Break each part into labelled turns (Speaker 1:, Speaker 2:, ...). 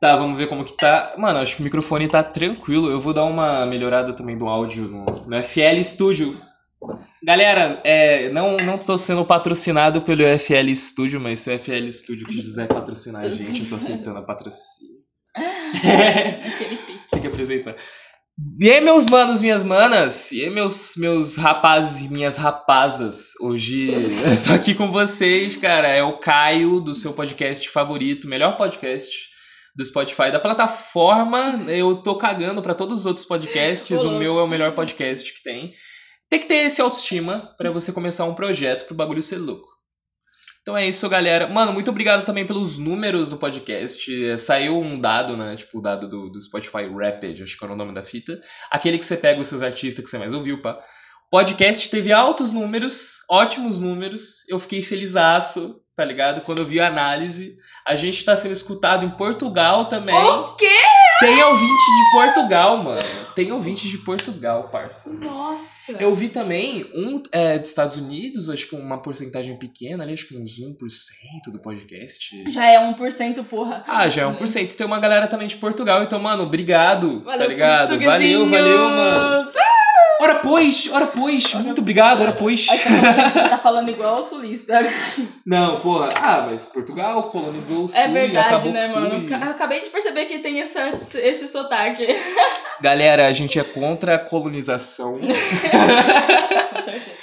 Speaker 1: Tá, vamos ver como que tá. Mano, acho que o microfone tá tranquilo. Eu vou dar uma melhorada também do áudio no, no FL Studio. Galera, é, não, não tô sendo patrocinado pelo FL Studio, mas se o FL Studio quiser patrocinar a gente, eu tô aceitando a patrocínio.
Speaker 2: Aquele pique.
Speaker 1: Tem que apresentar. E aí, meus manos, minhas manas, e aí, meus, meus rapazes e minhas rapazas, hoje eu tô aqui com vocês, cara, é o Caio, do seu podcast favorito, melhor podcast do Spotify, da plataforma, eu tô cagando pra todos os outros podcasts, o meu é o melhor podcast que tem. Tem que ter esse autoestima pra você começar um projeto pro bagulho ser louco. Então é isso, galera. Mano, muito obrigado também pelos números do podcast. Saiu um dado, né? Tipo, o dado do, do Spotify Rapid, acho que era o nome da fita. Aquele que você pega os seus artistas que você mais ouviu, pá. O podcast teve altos números, ótimos números. Eu fiquei felizaço, tá ligado? Quando eu vi a análise. A gente tá sendo escutado em Portugal também.
Speaker 2: O quê?
Speaker 1: Tem ouvinte de Portugal, mano. Tem ouvinte de Portugal, parça.
Speaker 2: Nossa.
Speaker 1: Eu vi também um é, dos Estados Unidos, acho que uma porcentagem pequena ali, acho que uns 1% do podcast.
Speaker 2: Já é 1%, porra.
Speaker 1: Ah, já é 1%. Tem uma galera também de Portugal, então, mano, obrigado, tá
Speaker 2: Valeu,
Speaker 1: ligado? Valeu, valeu, mano. Ora pois, ora pois, muito obrigado, ora pois.
Speaker 2: Ai, tá falando, tá igual o sulista.
Speaker 1: Não, porra, ah, mas Portugal colonizou o sul
Speaker 2: É verdade, né, mano? Eu acabei de perceber que tem essa, esse sotaque.
Speaker 1: Galera, a gente é contra a colonização.
Speaker 2: Com certeza.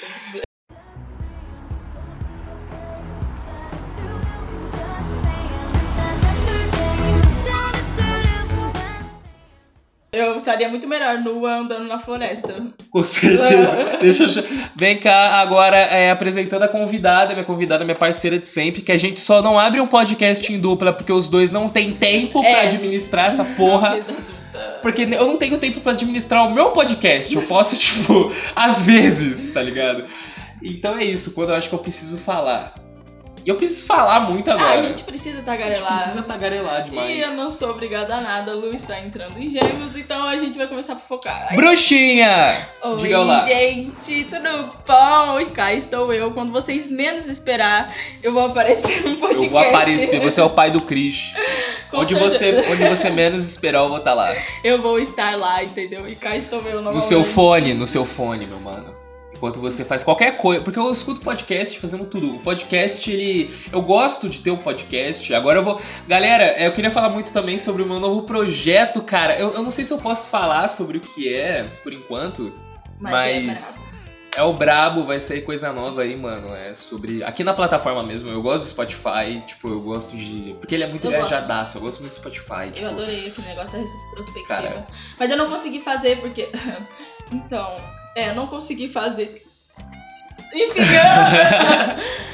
Speaker 2: Eu estaria muito melhor nua andando na floresta.
Speaker 1: Com certeza. Deixa eu... Vem cá agora é, apresentando a convidada, minha convidada, minha parceira de sempre, que a gente só não abre um podcast em dupla porque os dois não têm tempo pra
Speaker 2: É.
Speaker 1: administrar essa porra. Porque eu não tenho tempo pra administrar o meu podcast. Eu posso, tipo, às vezes, tá ligado? Então é isso, quando eu acho que eu preciso falar. E eu preciso falar muito
Speaker 2: Ah,
Speaker 1: agora.
Speaker 2: a gente precisa
Speaker 1: A gente
Speaker 2: tagarelar.
Speaker 1: precisa tagarelar demais.
Speaker 2: E eu não sou obrigada a nada, a Lu está entrando em gêmeos, então a gente vai começar a fofocar. Ai,
Speaker 1: Bruxinha!
Speaker 2: Oi,
Speaker 1: Diga olá.
Speaker 2: gente, tudo bom? E cá estou eu. Quando vocês menos esperar, eu vou aparecer no podcast.
Speaker 1: Eu vou aparecer, você é o pai do Cris. Onde você, onde você menos esperar, eu vou estar lá.
Speaker 2: Eu vou estar lá, entendeu? E cá estou eu novamente.
Speaker 1: No seu fone, no seu fone, meu mano. Enquanto você faz qualquer coisa. Porque eu escuto podcast fazendo tudo. O podcast, ele. Eu gosto de ter um podcast. Agora eu vou. Galera, eu queria falar muito também sobre o meu novo projeto, cara. Eu, eu não sei se eu posso falar sobre o que é, por enquanto. Mas. É o Brabo, vai sair coisa nova aí, mano. É sobre. Aqui na plataforma mesmo, eu gosto do Spotify, tipo, eu gosto de. Porque ele é muito
Speaker 2: Eu gosto.
Speaker 1: engajadaço, eu gosto muito do Spotify.
Speaker 2: Eu
Speaker 1: tipo,
Speaker 2: adorei aquele negócio da retrospectiva.
Speaker 1: Cara.
Speaker 2: Mas eu não consegui fazer porque. então, é, não consegui fazer. Enfim, eu...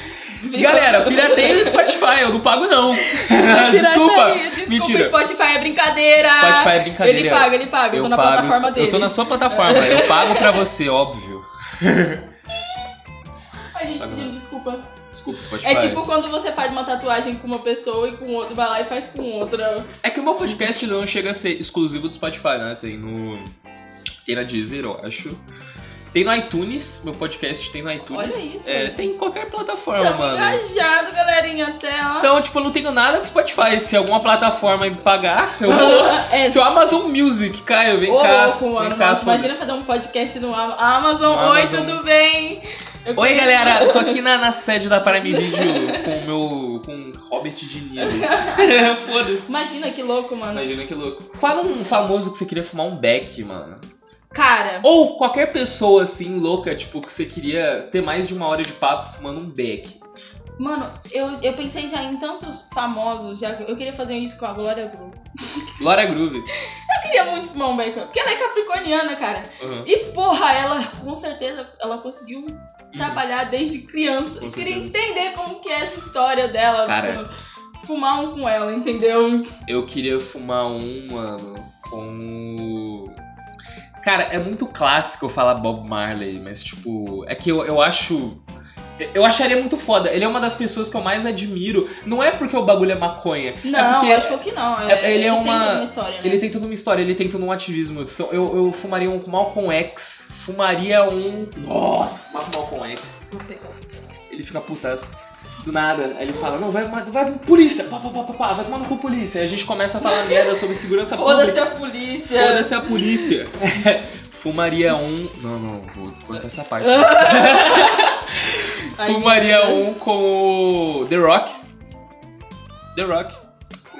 Speaker 1: Galera, pirateia o Spotify, eu não pago não. Desculpa.
Speaker 2: Desculpa,
Speaker 1: Mentira.
Speaker 2: Spotify é brincadeira.
Speaker 1: Spotify é brincadeira.
Speaker 2: Ele paga, ele paga. Eu, tô na
Speaker 1: pago,
Speaker 2: plataforma dele.
Speaker 1: Eu tô na sua plataforma, eu pago pra você, óbvio.
Speaker 2: Ai, gente, desculpa.
Speaker 1: Desculpa, Spotify.
Speaker 2: É tipo quando você faz uma tatuagem com uma pessoa e com outra, vai lá e faz com outra.
Speaker 1: É que o meu podcast não chega a ser exclusivo do Spotify, né? Tem no. Tem na Deezer, eu acho. Tem no iTunes, meu podcast tem no iTunes.
Speaker 2: Isso.
Speaker 1: É, tem em qualquer plataforma,
Speaker 2: Tamo
Speaker 1: mano.
Speaker 2: engajado, galerinha, até, ó.
Speaker 1: Então, tipo, eu não tenho nada com Spotify. Se alguma plataforma me pagar, eu vou.
Speaker 2: É.
Speaker 1: Se o Amazon Music, Caio, vem
Speaker 2: Ô,
Speaker 1: cá.
Speaker 2: louco,
Speaker 1: vem cá,
Speaker 2: Nossa, imagina fazer um podcast no Am- Amazon.
Speaker 1: No
Speaker 2: Oi,
Speaker 1: Amazon.
Speaker 2: tudo bem? Eu
Speaker 1: Oi,
Speaker 2: queria-
Speaker 1: galera, eu tô aqui na, na sede da Prime Video com o meu. com o Hobbit de Nilo. Foda-se.
Speaker 2: Imagina que louco, mano.
Speaker 1: Imagina que louco. Fala um famoso que você queria fumar um beck, mano.
Speaker 2: Cara,
Speaker 1: Ou qualquer pessoa assim, louca, tipo, que você queria ter mais de uma hora de papo fumando um beck.
Speaker 2: mano, eu, eu pensei já em tantos famosos. Já, eu queria fazer isso com a Glória Groove.
Speaker 1: Glória Groove.
Speaker 2: Eu queria muito fumar um beck, porque ela é capricorniana, cara.
Speaker 1: Uhum.
Speaker 2: E porra, ela com certeza ela conseguiu trabalhar desde criança.
Speaker 1: Com
Speaker 2: eu queria
Speaker 1: certeza.
Speaker 2: entender como que é essa história dela.
Speaker 1: Cara.
Speaker 2: tipo, fumar um com ela, entendeu?
Speaker 1: Eu queria fumar um, mano, com o. Cara, é muito clássico falar Bob Marley, mas tipo, é que eu, eu acho. Eu acharia muito foda. Ele é uma das pessoas que eu mais admiro. Não é porque o bagulho é maconha. é
Speaker 2: Não,
Speaker 1: porque
Speaker 2: acho que não.
Speaker 1: é- ele é
Speaker 2: tem
Speaker 1: uma-
Speaker 2: toda uma história, né?
Speaker 1: Ele tem toda uma história, ele tem todo um ativismo. Eu, eu fumaria um com Malcolm X, fumaria um. Nossa, fumar com Malcolm X. Ele fica putaço. Do nada. Aí ele fala, não, vai, vai, polícia, pá, pá, pá, pá, pá, vai tomar no cu polícia. Aí a gente começa a falar merda sobre segurança
Speaker 2: Foda-se
Speaker 1: pública.
Speaker 2: a polícia.
Speaker 1: Foda-se a polícia. Fumaria um. Não, não, vou cortar essa parte. Fumaria um com o The Rock. The Rock.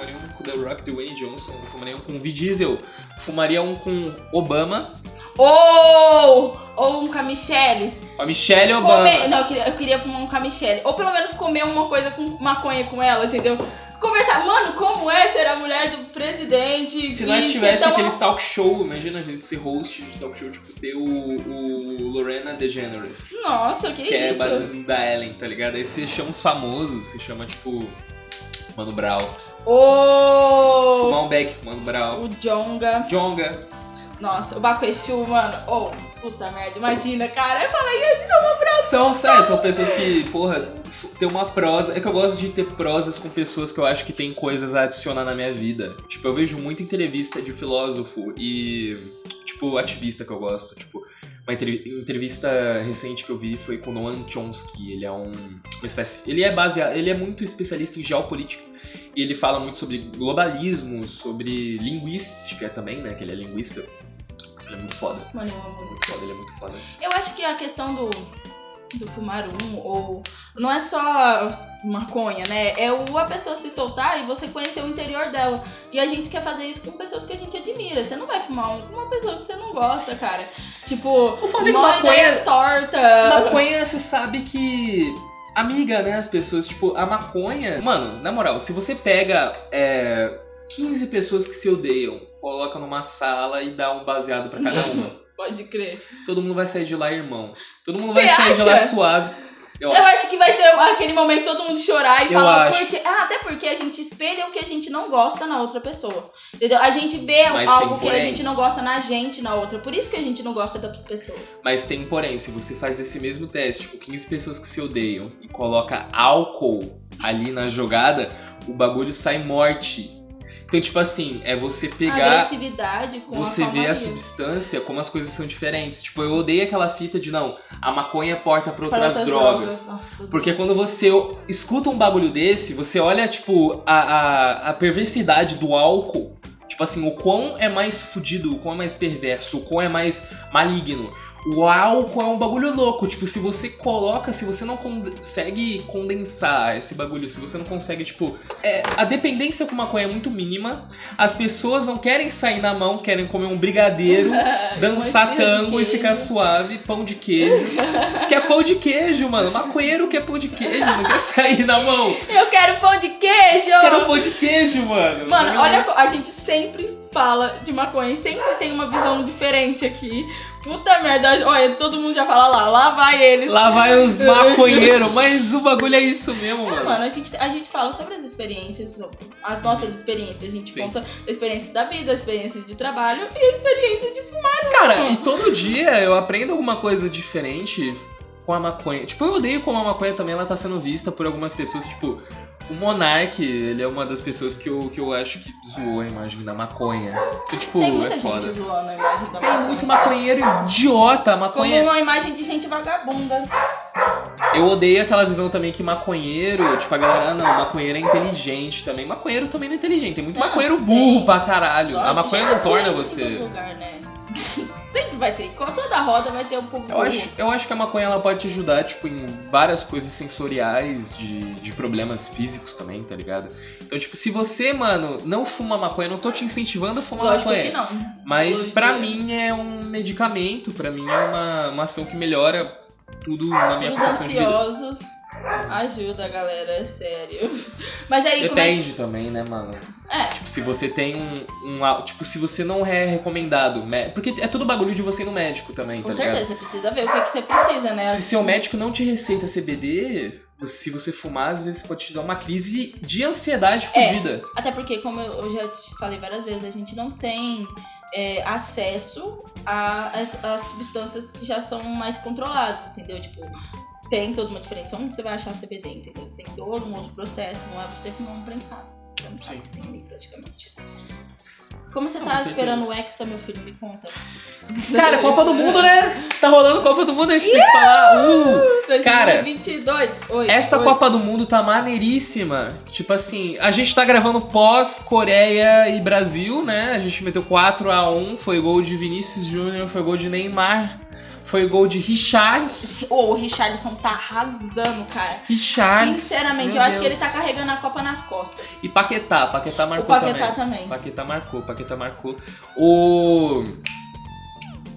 Speaker 1: Fumaria um com The Rock, Dwayne Johnson. Fumaria um com Vin Diesel. Fumaria um com Obama.
Speaker 2: Ou, ou um com a Michelle.
Speaker 1: Com a Michelle Obama.
Speaker 2: Comer, não, eu queria, eu queria fumar um com a Michelle. Ou pelo menos comer uma coisa com maconha com ela, entendeu? Conversar, mano, como é ser a mulher do presidente?
Speaker 1: Se nós tivesse
Speaker 2: tão-
Speaker 1: aqueles talk show, imagina a gente ser host de talk show, tipo, ter o, o Lorena DeGeneres.
Speaker 2: Nossa, que,
Speaker 1: Que é
Speaker 2: isso?
Speaker 1: da Ellen, tá ligado? Aí você chama os famosos, você chama, tipo, Mano Brown.
Speaker 2: Ou
Speaker 1: Fumar um beck com Mano Brown.
Speaker 2: o Jonga.
Speaker 1: Jonga.
Speaker 2: Nossa, o Bakueshu, mano. Oh, puta merda, imagina, cara. Eu falei,
Speaker 1: São, é, são pessoas que, porra, tem uma prosa. É que eu gosto de ter prosas com pessoas que eu acho que tem coisas a adicionar na minha vida. Tipo, eu vejo muita entrevista de filósofo e, tipo, ativista que eu gosto. Tipo, uma entrev- entrevista recente que eu vi foi com Noam Chomsky. Ele é um, uma espécie. Ele é baseado. Ele é muito especialista em geopolítica. E ele fala muito sobre globalismo, sobre linguística também, né? Que ele é linguista. Ele é muito foda.
Speaker 2: mano,
Speaker 1: ele é muito foda.
Speaker 2: Eu acho que a questão do, do fumar um, ou. Não é só maconha, né? É o, a pessoa se soltar e você conhecer o interior dela. E a gente quer fazer isso com pessoas que a gente admira. Você não vai fumar um, uma pessoa que você não gosta, cara. Tipo,
Speaker 1: O foda é que
Speaker 2: uma
Speaker 1: maconha-
Speaker 2: torta.
Speaker 1: Maconha, você sabe que. Amiga, né? As pessoas, tipo, a maconha. Mano, na moral, se você pega é, 15 pessoas que se odeiam, coloca numa sala e dá um baseado pra cada uma,
Speaker 2: Pode crer.
Speaker 1: todo mundo vai sair de lá irmão. Todo mundo vai
Speaker 2: Você
Speaker 1: sair de lá
Speaker 2: acha?
Speaker 1: suave. Eu
Speaker 2: Eu
Speaker 1: acho.
Speaker 2: acho que vai ter aquele momento todo mundo chorar e
Speaker 1: Eu
Speaker 2: falar
Speaker 1: acho.
Speaker 2: porque. Ah, até porque a gente espelha o que a gente não gosta na outra pessoa. Entendeu? A gente vê
Speaker 1: Mas
Speaker 2: algo que a gente não gosta na gente, na outra. Por isso que a gente não gosta das pessoas.
Speaker 1: Mas tem porém, se você faz esse mesmo teste com 15 pessoas que se odeiam e coloca álcool ali na jogada, o bagulho sai morte. Então, tipo assim, é você
Speaker 2: A
Speaker 1: pegar.
Speaker 2: agressividade com
Speaker 1: você vê a substância, como as coisas são diferentes. Tipo, eu odeio aquela fita de não, a maconha porta pra
Speaker 2: Para
Speaker 1: outras
Speaker 2: outras
Speaker 1: drogas.
Speaker 2: Nossa,
Speaker 1: Porque
Speaker 2: Deus.
Speaker 1: quando você escuta um bagulho desse, você olha, tipo, a, a, a perversidade do álcool. Tipo assim, o quão é mais fudido, o quão é mais perverso, o quão é mais maligno. O álcool é um bagulho louco. Tipo, se você coloca, se você não consegue condensar esse bagulho, se você não consegue, tipo. é, a dependência com maconha é muito mínima. As pessoas não querem sair na mão, querem comer um brigadeiro, dançar tango e ficar suave, pão de queijo. quer pão de queijo, mano. Maconheiro quer pão de queijo, não quer sair na mão.
Speaker 2: Eu quero pão de queijo!
Speaker 1: Quero pão de queijo, mano.
Speaker 2: Mano, olha, a gente sempre fala de maconha e sempre tem uma visão diferente aqui. Puta merda, olha, todo mundo já fala lá, lá vai eles.
Speaker 1: Lá vai os maconheiros, mas o bagulho é isso mesmo,
Speaker 2: É,
Speaker 1: mano.
Speaker 2: mano, a gente, a gente fala sobre as experiências, as nossas experiências. A gente
Speaker 1: Sim.
Speaker 2: conta experiências da vida, experiências de trabalho e a experiência de fumar.
Speaker 1: Cara, e todo dia eu aprendo alguma coisa diferente com a maconha. Tipo, eu odeio como a maconha também ela tá sendo vista por algumas pessoas, tipo, o Monark, ele é uma das pessoas que eu, que eu acho que zoou a imagem da maconha. Que, tipo,
Speaker 2: Tem muita
Speaker 1: é
Speaker 2: gente
Speaker 1: foda.
Speaker 2: zoando a imagem da
Speaker 1: Tem
Speaker 2: maconha.
Speaker 1: muito maconheiro idiota,
Speaker 2: Como
Speaker 1: maconha.
Speaker 2: uma imagem de gente vagabunda.
Speaker 1: Eu odeio aquela visão também que maconheiro, tipo, a galera, ah, não, maconheiro é inteligente também. Maconheiro também não é inteligente. Tem muito
Speaker 2: Não,
Speaker 1: maconheiro burro
Speaker 2: tem.
Speaker 1: pra caralho. a
Speaker 2: Nossa,
Speaker 1: maconha não torna
Speaker 2: é em
Speaker 1: você.
Speaker 2: lugar, né? Vai ter. Com toda roda vai ter um pouco
Speaker 1: Eu acho, eu acho que a maconha ela pode te ajudar, tipo, em várias coisas sensoriais, de, de problemas físicos também, tá ligado? Então, tipo, se você, mano, não fuma maconha, não tô te incentivando a fumar
Speaker 2: Lógico
Speaker 1: maconha.
Speaker 2: que não.
Speaker 1: Mas
Speaker 2: Hoje
Speaker 1: pra mim é um medicamento, pra mim é uma, uma ação que melhora tudo na minha
Speaker 2: Os
Speaker 1: percepção de vida.
Speaker 2: Ajuda, galera, é sério. Mas aí, é que...
Speaker 1: Depende também, né, mano?
Speaker 2: É,
Speaker 1: Tipo, se você tem um, um. Tipo, se você não é recomendado. Porque é todo bagulho de você ir no médico também,
Speaker 2: com
Speaker 1: tá
Speaker 2: certeza,
Speaker 1: ligado?
Speaker 2: você precisa ver o que, que você precisa, né?
Speaker 1: Se seu médico não te receita CBD, se você fumar, às vezes pode te dar uma crise de ansiedade
Speaker 2: É.
Speaker 1: fodida.
Speaker 2: Até porque, como eu já te falei várias vezes, a gente não tem é, acesso às substâncias que já são mais controladas, entendeu? Tipo, tem toda uma diferença. Onde você vai achar CBD, entendeu? Tem todo um outro processo, não é você fumar um prensado. Você não sabe o que tem ali, praticamente. Como você
Speaker 1: Não,
Speaker 2: tá esperando o Hexa, meu filho? Me conta.
Speaker 1: Cara, Copa do Mundo, né? Tá rolando Copa do Mundo, a gente tem que falar. Uh! Cara,
Speaker 2: 2022. Oi,
Speaker 1: Essa
Speaker 2: oi.
Speaker 1: Copa do Mundo tá maneiríssima. Tipo assim, a gente tá gravando pós Coreia e Brasil, né? A gente meteu 4 a 1 foi gol de Vinícius Júnior, foi gol de Neymar, foi gol de Richarlison.
Speaker 2: Ô, o Richardson tá arrasando, cara.
Speaker 1: Richarlison.
Speaker 2: Sinceramente,
Speaker 1: meu
Speaker 2: eu acho que ele tá carregando a Copa nas costas.
Speaker 1: E Paquetá, Paquetá
Speaker 2: O
Speaker 1: marcou
Speaker 2: Paquetá
Speaker 1: também.
Speaker 2: também.
Speaker 1: Paquetá marcou, Paquetá marcou. O.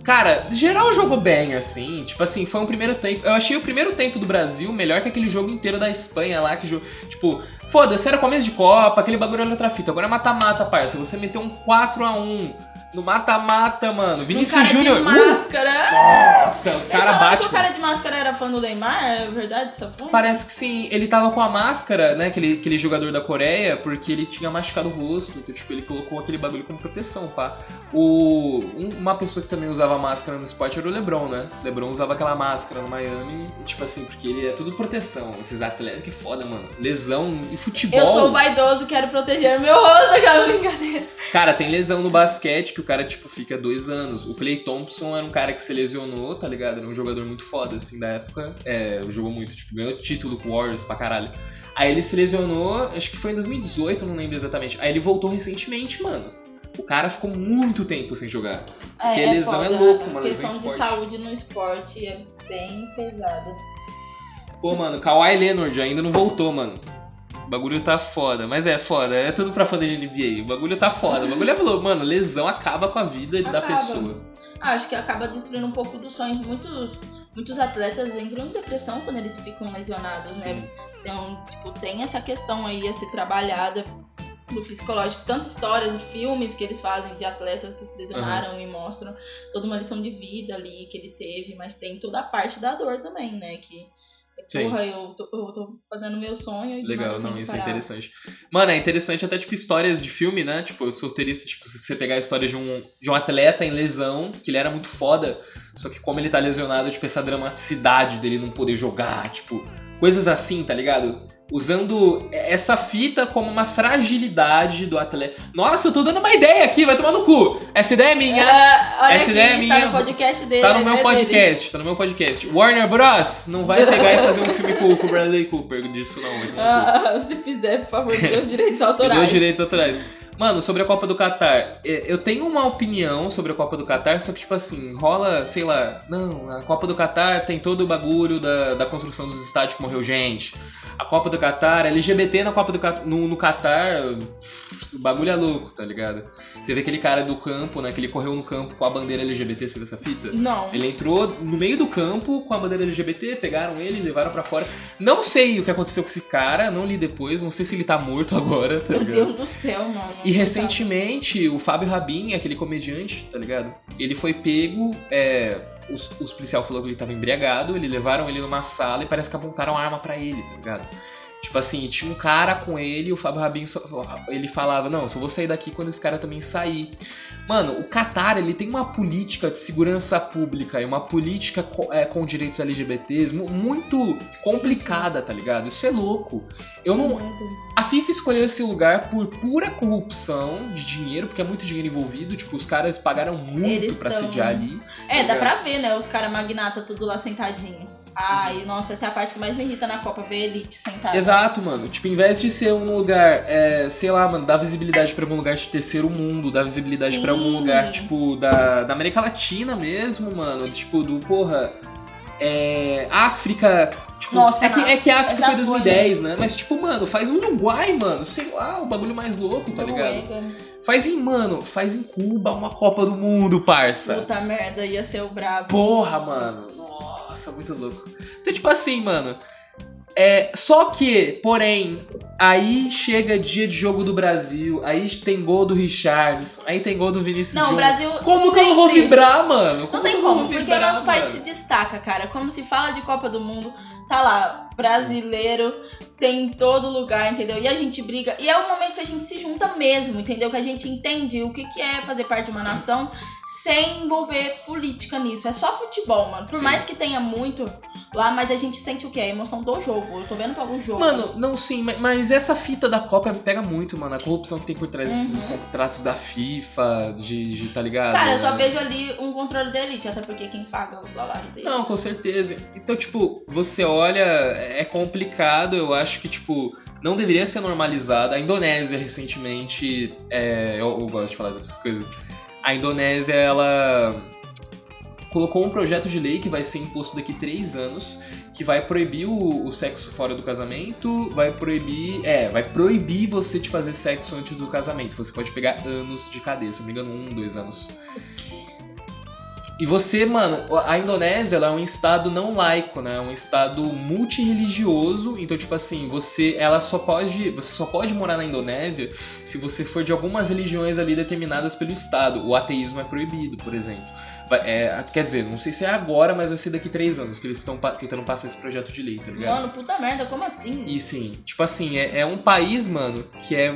Speaker 1: Cara, geral jogou bem, assim. Tipo assim, foi um primeiro tempo. Eu achei o primeiro tempo do Brasil melhor que aquele jogo inteiro da Espanha lá, que jogo. Tipo, foda-se, era começo de Copa, aquele bagulho era outra fita. Agora é mata-mata, parça. Você meteu um 4x1 no mata-mata, mano. Vinícius Júnior.
Speaker 2: de
Speaker 1: uh,
Speaker 2: máscara.
Speaker 1: Nossa, os caras
Speaker 2: falaram que
Speaker 1: batem.
Speaker 2: o cara de máscara era fã do Neymar, é verdade essa fonte?
Speaker 1: Parece que sim. Ele tava com a máscara, né? Aquele, aquele jogador da Coreia, porque ele tinha machucado o rosto. Então, tipo, ele colocou aquele bagulho como proteção, pá. O, um- uma pessoa que também usava máscara no esporte era o LeBron, né? O LeBron usava aquela máscara no Miami, tipo assim, porque ele é tudo proteção. Esses atletas, que foda, mano. Lesão e futebol.
Speaker 2: Eu sou vaidoso, quero proteger o meu rosto, aquela brincadeira.
Speaker 1: Cara, tem lesão no basquete que o cara, tipo, fica dois anos. O Clay Thompson era um cara que se lesionou, tá ligado? Era um jogador muito foda, assim, da época. É, jogou muito, tipo, ganhou título com o Warriors pra caralho. Aí ele se lesionou, acho que foi em 2018, não lembro exatamente. Aí ele voltou recentemente, mano. O cara ficou muito tempo sem jogar. Porque lesão é louco, mano,
Speaker 2: A questão
Speaker 1: em
Speaker 2: de
Speaker 1: esporte.
Speaker 2: saúde no esporte é bem pesada.
Speaker 1: Pô, mano, Kawhi Leonard ainda não voltou, mano. O bagulho tá foda. Mas é foda, é tudo pra foda de NBA. O bagulho tá foda. O bagulho é louco, mano. Lesão acaba com a vida da
Speaker 2: Acaba.
Speaker 1: pessoa.
Speaker 2: Ah, acho que acaba destruindo um pouco do sonho. Muitos, muitos atletas entram em depressão quando eles ficam lesionados,
Speaker 1: Sim.
Speaker 2: né? Então, tipo, tem essa questão aí a ser trabalhada do psicológico. Tanto histórias e filmes que eles fazem de atletas que se lesionaram e mostram toda uma lição de vida ali que ele teve, mas tem toda a parte da dor também, né? Que,
Speaker 1: Sim.
Speaker 2: porra, eu tô, eu tô fazendo meu sonho
Speaker 1: Legal, não, isso é
Speaker 2: parar.
Speaker 1: interessante. Mano, é interessante até, tipo, histórias de filme, né? Tipo, solteirista, tipo, se você pegar a história de um, de um atleta em lesão, que ele era muito foda, só que como ele tá lesionado, tipo, essa dramaticidade dele não poder jogar, tipo, coisas assim, tá ligado? Usando essa fita como uma fragilidade do atleta. Nossa, eu tô dando uma ideia aqui, vai tomar no cu! Essa ideia é minha.
Speaker 2: Olha
Speaker 1: Essa
Speaker 2: aqui,
Speaker 1: ideia é minha.
Speaker 2: Tá no podcast dele.
Speaker 1: Tá no
Speaker 2: né,
Speaker 1: meu
Speaker 2: dele.
Speaker 1: podcast, tá no meu podcast. Warner Bros. não vai pegar e fazer um filme com, com o Bradley Cooper disso, não.
Speaker 2: Ah, se fizer, por favor, dê os direitos
Speaker 1: Me
Speaker 2: autorais.
Speaker 1: os direitos autorais. Mano, sobre a Copa do Catar, é, eu tenho uma opinião sobre a Copa do Catar, só que, tipo assim, rola, sei lá, não, a Copa do Catar tem todo o bagulho da, da construção dos estádios que morreu gente. A Copa do Catar, LGBT na Copa do Catar, no, no Catar, o bagulho é louco, tá ligado? Teve aquele cara do campo, né, que ele correu no campo com a bandeira LGBT, você viu essa fita?
Speaker 2: Não.
Speaker 1: Ele entrou no meio do campo com a bandeira LGBT, pegaram ele, levaram pra fora. Não sei o que aconteceu com esse cara, não li depois, não sei se ele tá morto agora, tá
Speaker 2: Meu
Speaker 1: ligado?
Speaker 2: Deus do céu, mano.
Speaker 1: E recentemente, o Fábio Rabin, aquele comediante, tá ligado? Ele foi pego, é, os, os policiais falaram que ele tava embriagado, eles levaram ele numa sala e parece que apontaram arma pra ele, tá ligado? Tipo assim, tinha um cara com ele, o Fábio Rabin, só- ele falava, não, só vou sair daqui quando esse cara também sair. Mano, o Qatar, ele tem uma política de segurança pública e uma política co- é, com direitos LGBTs mu- muito complicada, tá ligado? Isso é louco. Eu não, a FIFA escolheu esse lugar por pura corrupção de dinheiro, porque é muito dinheiro envolvido. Tipo, os caras pagaram muito
Speaker 2: Eles
Speaker 1: pra
Speaker 2: tão-
Speaker 1: sediar ali.
Speaker 2: É, dá pra ver, né? Os caras magnata tudo lá sentadinho. Ai, nossa, essa é a parte que mais me irrita na Copa, ver a elite sentada.
Speaker 1: Exato, mano. Tipo, em vez de ser um lugar, é, sei lá, mano, dar visibilidade pra algum lugar de terceiro mundo, dar visibilidade pra algum lugar, tipo, da, da América Latina mesmo, mano. Tipo, do, porra, é, África. Tipo,
Speaker 2: Nossa,
Speaker 1: é, que, é que a África foi
Speaker 2: foi,
Speaker 1: 2010, né? Mas, tipo, mano, faz um Uruguai, mano. Sei lá, o bagulho mais louco, tá ligado? Faz em, mano, faz em Cuba uma Copa do Mundo, parça.
Speaker 2: Puta merda, ia ser o brabo.
Speaker 1: Porra, mano. Nossa, muito louco. Então, tipo assim, mano. É, só que, porém, aí chega dia de jogo do Brasil, aí tem gol do Richarlison, aí tem gol do Vinícius
Speaker 2: Não, o
Speaker 1: Júnior.
Speaker 2: Brasil.
Speaker 1: Como que eu não vou
Speaker 2: sempre-
Speaker 1: vibrar, mano?
Speaker 2: Não
Speaker 1: que
Speaker 2: tem como, porque o
Speaker 1: vibrar,
Speaker 2: nosso país se destaca, cara. Quando se fala de Copa do Mundo, tá lá, brasileiro, tem em todo lugar, entendeu? E a gente briga. E é o momento que a gente se junta mesmo, entendeu? Que a gente entende o que, que é fazer parte de uma nação sem envolver política nisso. É só futebol, mano. Por
Speaker 1: Sim.
Speaker 2: mais que tenha muito lá, mas a gente sente o que? A emoção do jogo. Eu tô vendo para o jogo.
Speaker 1: Mano, não, sim, ma- mas essa fita da Copa pega muito, mano. A corrupção que tem por trás desses
Speaker 2: Uhum.
Speaker 1: contratos da FIFA, de, de tá ligado?
Speaker 2: Cara, eu só
Speaker 1: É.
Speaker 2: vejo ali um controle da elite, até porque quem paga o salário deles.
Speaker 1: Não, com certeza. Então, tipo, você olha, é complicado, eu acho que, tipo, não deveria ser normalizado. A Indonésia, recentemente, é, eu, eu gosto de falar dessas coisas. A Indonésia, ela colocou um projeto de lei que vai ser imposto daqui três anos, que vai proibir o, o sexo fora do casamento, vai proibir, é, vai proibir você de fazer sexo antes do casamento. Você pode pegar anos de cadeia, se não me engano, um, dois anos. E você, mano, a Indonésia ela é um estado não laico, né? É um estado multirreligioso. Então, tipo assim, você, ela só pode, você só pode morar na Indonésia se você for de algumas religiões ali determinadas pelo estado. O ateísmo é proibido, por exemplo. É, quer dizer, não sei se é agora, mas vai ser daqui três anos que eles estão pa- tentando passar esse projeto de lei, tá ligado?
Speaker 2: Mano, puta merda, como assim?
Speaker 1: E sim, tipo assim, é, é um país, mano, que é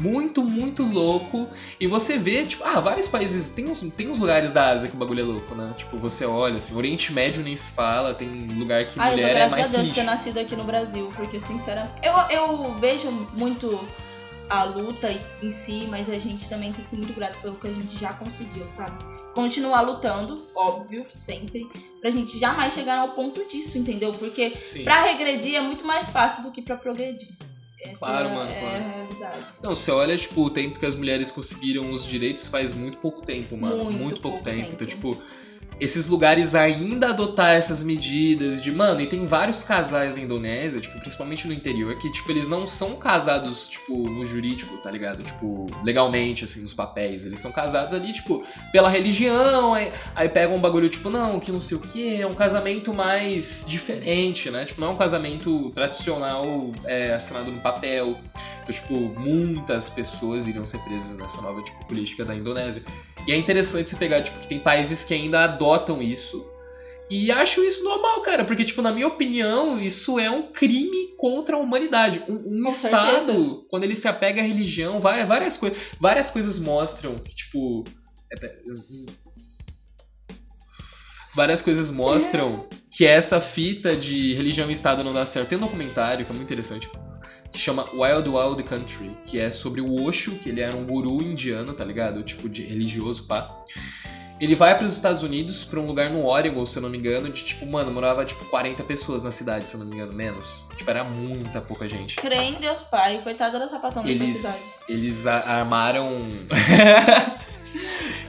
Speaker 1: muito, muito louco. E você vê, tipo, ah, vários países. Tem uns, tem uns lugares da Ásia que o bagulho é louco, né? Tipo, você olha, assim, Oriente Médio nem se fala, tem lugar que
Speaker 2: Ai, eu tô
Speaker 1: mulher é
Speaker 2: graças
Speaker 1: mais
Speaker 2: a Deus
Speaker 1: que lixo.
Speaker 2: nascido aqui no Brasil, porque sinceramente. Eu, eu vejo muito a luta em si, mas a gente também tem que ser muito grato pelo que a gente já conseguiu, sabe? Continuar lutando, óbvio, sempre, pra gente jamais chegar ao ponto disso, entendeu? Porque
Speaker 1: Sim.
Speaker 2: pra regredir é muito mais fácil do que pra progredir. Essa
Speaker 1: Claro,
Speaker 2: é,
Speaker 1: mano,
Speaker 2: é
Speaker 1: claro.
Speaker 2: a realidade.
Speaker 1: Não, você olha, tipo, o tempo que as mulheres conseguiram os direitos faz muito pouco tempo, mano.
Speaker 2: Muito
Speaker 1: pouco,
Speaker 2: pouco
Speaker 1: tempo.
Speaker 2: tempo.
Speaker 1: Então, tipo, esses lugares ainda adotar essas medidas de, mano, e tem vários casais na Indonésia, tipo, principalmente no interior, que, tipo, eles não são casados, tipo, no jurídico, tá ligado? Tipo, legalmente, assim, nos papéis. Eles são casados ali, tipo, pela religião, aí, aí pegam um bagulho, tipo, não, que não sei o que, é um casamento mais diferente, né? Tipo, não é um casamento tradicional é, assinado no papel. Então, tipo, muitas pessoas iriam ser presas nessa nova, tipo, política da Indonésia. E é interessante você pegar, tipo, que tem países que ainda adotam isso. E acho isso normal, cara, porque, tipo, na minha opinião, isso é um crime contra a humanidade. Um, um Estado,
Speaker 2: certeza.
Speaker 1: quando ele se apega à religião, várias, várias, coi várias coisas mostram que, tipo. é, pera- Várias coisas mostram que essa fita de religião e Estado não dá certo. Tem um documentário que é muito interessante, que chama Wild Wild Country, que é sobre o Osho, que ele era um guru indiano, tá ligado? Tipo, de religioso, pá. Ele vai para os Estados Unidos, pra um lugar no Oregon, se eu não me engano, de tipo, mano, morava tipo 40 pessoas na cidade, se eu não me engano, menos. Tipo, era muita pouca gente.
Speaker 2: Crê em Deus Pai, coitada da sapatão dessa cidade.
Speaker 1: Eles, eles armaram.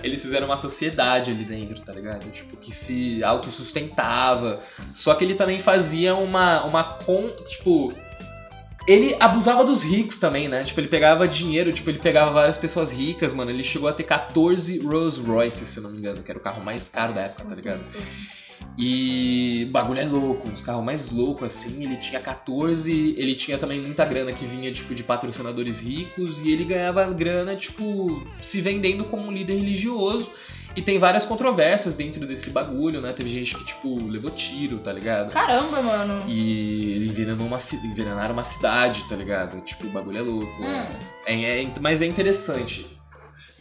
Speaker 1: eles fizeram uma sociedade ali dentro, tá ligado? Tipo, que se autossustentava. Só que ele também fazia uma. uma con, tipo. Ele abusava dos ricos também, né? Tipo, ele pegava dinheiro, tipo, ele pegava várias pessoas ricas, mano. Ele chegou a ter 14 Rolls Royces, se não me engano, que era o carro mais caro da época, tá ligado? E o bagulho é louco, uns carros mais loucos assim. Ele tinha 14, ele tinha também muita grana que vinha tipo de patrocinadores ricos e ele ganhava grana tipo se vendendo como um líder religioso. E tem várias controvérsias dentro desse bagulho, né? Teve gente que tipo levou tiro, tá ligado?
Speaker 2: Caramba, mano.
Speaker 1: E envenenou uma, envenenaram uma cidade, tá ligado? Tipo, o bagulho é louco.
Speaker 2: Hum.
Speaker 1: É, é- mas é interessante.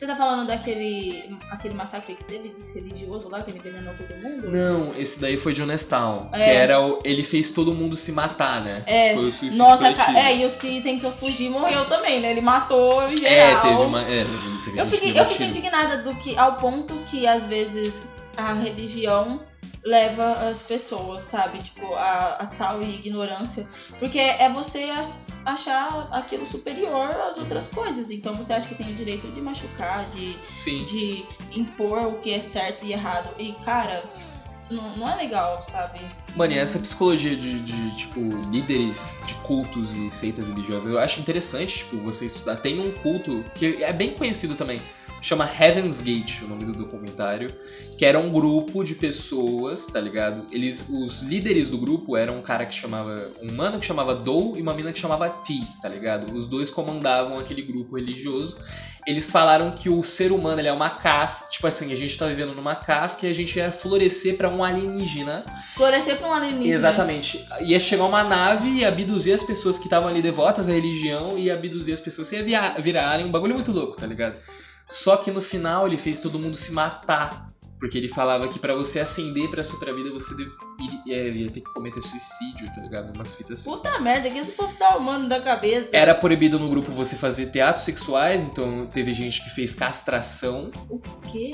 Speaker 2: Você tá falando daquele aquele massacre que teve religioso lá, que ele envenenou todo mundo?
Speaker 1: Não, esse daí foi de Honestown.
Speaker 2: É.
Speaker 1: Que era o. Ele fez todo mundo se matar, né?
Speaker 2: É,
Speaker 1: Foi o suicídio
Speaker 2: Nossa,
Speaker 1: coletivo.
Speaker 2: é, e os que tentou fugir morreu também, né? Ele matou
Speaker 1: É,
Speaker 2: geral.
Speaker 1: teve uma. É, teve
Speaker 2: Eu fiquei,
Speaker 1: que
Speaker 2: eu fiquei indignada do que, ao ponto que às vezes a religião leva as pessoas, sabe? Tipo, a, a tal ignorância. Porque é você achar aquilo superior às outras coisas. Então você acha que tem o direito de machucar, de,
Speaker 1: Sim.
Speaker 2: de impor o que é certo e errado. E, cara, isso não, não é legal, sabe?
Speaker 1: Mano, e essa psicologia de, de, tipo, líderes de cultos e seitas religiosas, eu acho interessante, tipo, você estudar. Tem um culto que é bem conhecido também, chama Heaven's Gate, o nome do documentário, que era um grupo de pessoas, tá ligado? Eles, os líderes do grupo eram um cara que chamava, um mano que chamava Dou e uma mina que chamava Ti, tá ligado? Os dois comandavam aquele grupo religioso. Eles falaram que o ser humano ele é uma casca, tipo assim, a gente tá vivendo numa casca e a gente ia florescer para um alienígena.
Speaker 2: Florescer pra um alienígena.
Speaker 1: Exatamente. Ia chegar uma nave e abduzir as pessoas que estavam ali devotas à religião e abduzir as pessoas que ia virar alien, um bagulho muito louco, tá ligado? Só que no final ele fez todo mundo se matar. Porque ele falava que pra você ascender pra essa outra vida, você deve- ia, ia ter que cometer suicídio, tá ligado? Umas fitas assim.
Speaker 2: Puta merda, que esse povo tá arrumando da cabeça.
Speaker 1: Era proibido no grupo você fazer teatros sexuais, então teve gente que fez castração.
Speaker 2: O quê?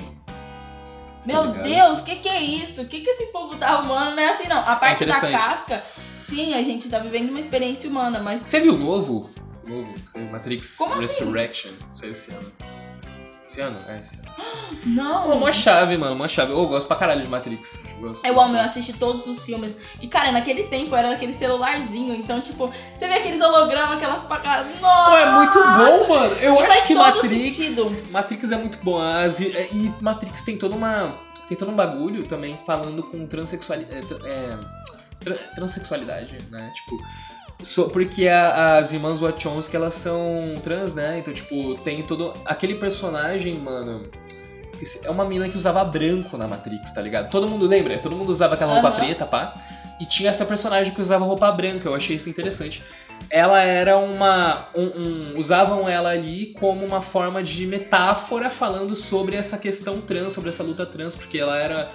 Speaker 2: Meu
Speaker 1: ligado?
Speaker 2: Deus, o que que é isso? O que que esse povo tá arrumando? Não é assim, não. A parte da
Speaker 1: interessante.
Speaker 2: casca, sim, a gente tá vivendo uma experiência humana, mas
Speaker 1: Você viu o novo? O Novo, saiu Matrix
Speaker 2: Como assim?
Speaker 1: Resurrection. Saiu esse ano. Esse ano? É, esse ano.
Speaker 2: não.
Speaker 1: Pô, uma chave, mano, uma chave. Eu gosto pra caralho de Matrix. Eu, gosto,
Speaker 2: Eu
Speaker 1: gosto,
Speaker 2: amo, eu
Speaker 1: gosto.
Speaker 2: assisti todos os filmes. E, cara, naquele tempo era aquele celularzinho. Então, tipo, você vê aqueles hologramas, aquelas pacadas. Nossa!
Speaker 1: Pô, é muito bom, mano. Eu
Speaker 2: E
Speaker 1: acho que Matrix.
Speaker 2: sentido.
Speaker 1: Matrix é muito bom. As- e, e Matrix tem toda uma. Tem todo um bagulho também falando com transexualidade. É, tra- transexualidade, né? Tipo. So- porque a- as irmãs Wachowski, elas são trans, né? Então, tipo, tem todo. Aquele personagem, mano. Esqueci. É uma mina que usava branco na Matrix, tá ligado? Todo mundo lembra? Todo mundo usava aquela roupa
Speaker 2: Aham.
Speaker 1: preta, pá. E tinha essa personagem que usava roupa branca. Eu achei isso interessante ela era uma. um- um- usavam ela ali como uma forma de metáfora falando sobre essa questão trans, sobre essa luta trans, porque ela era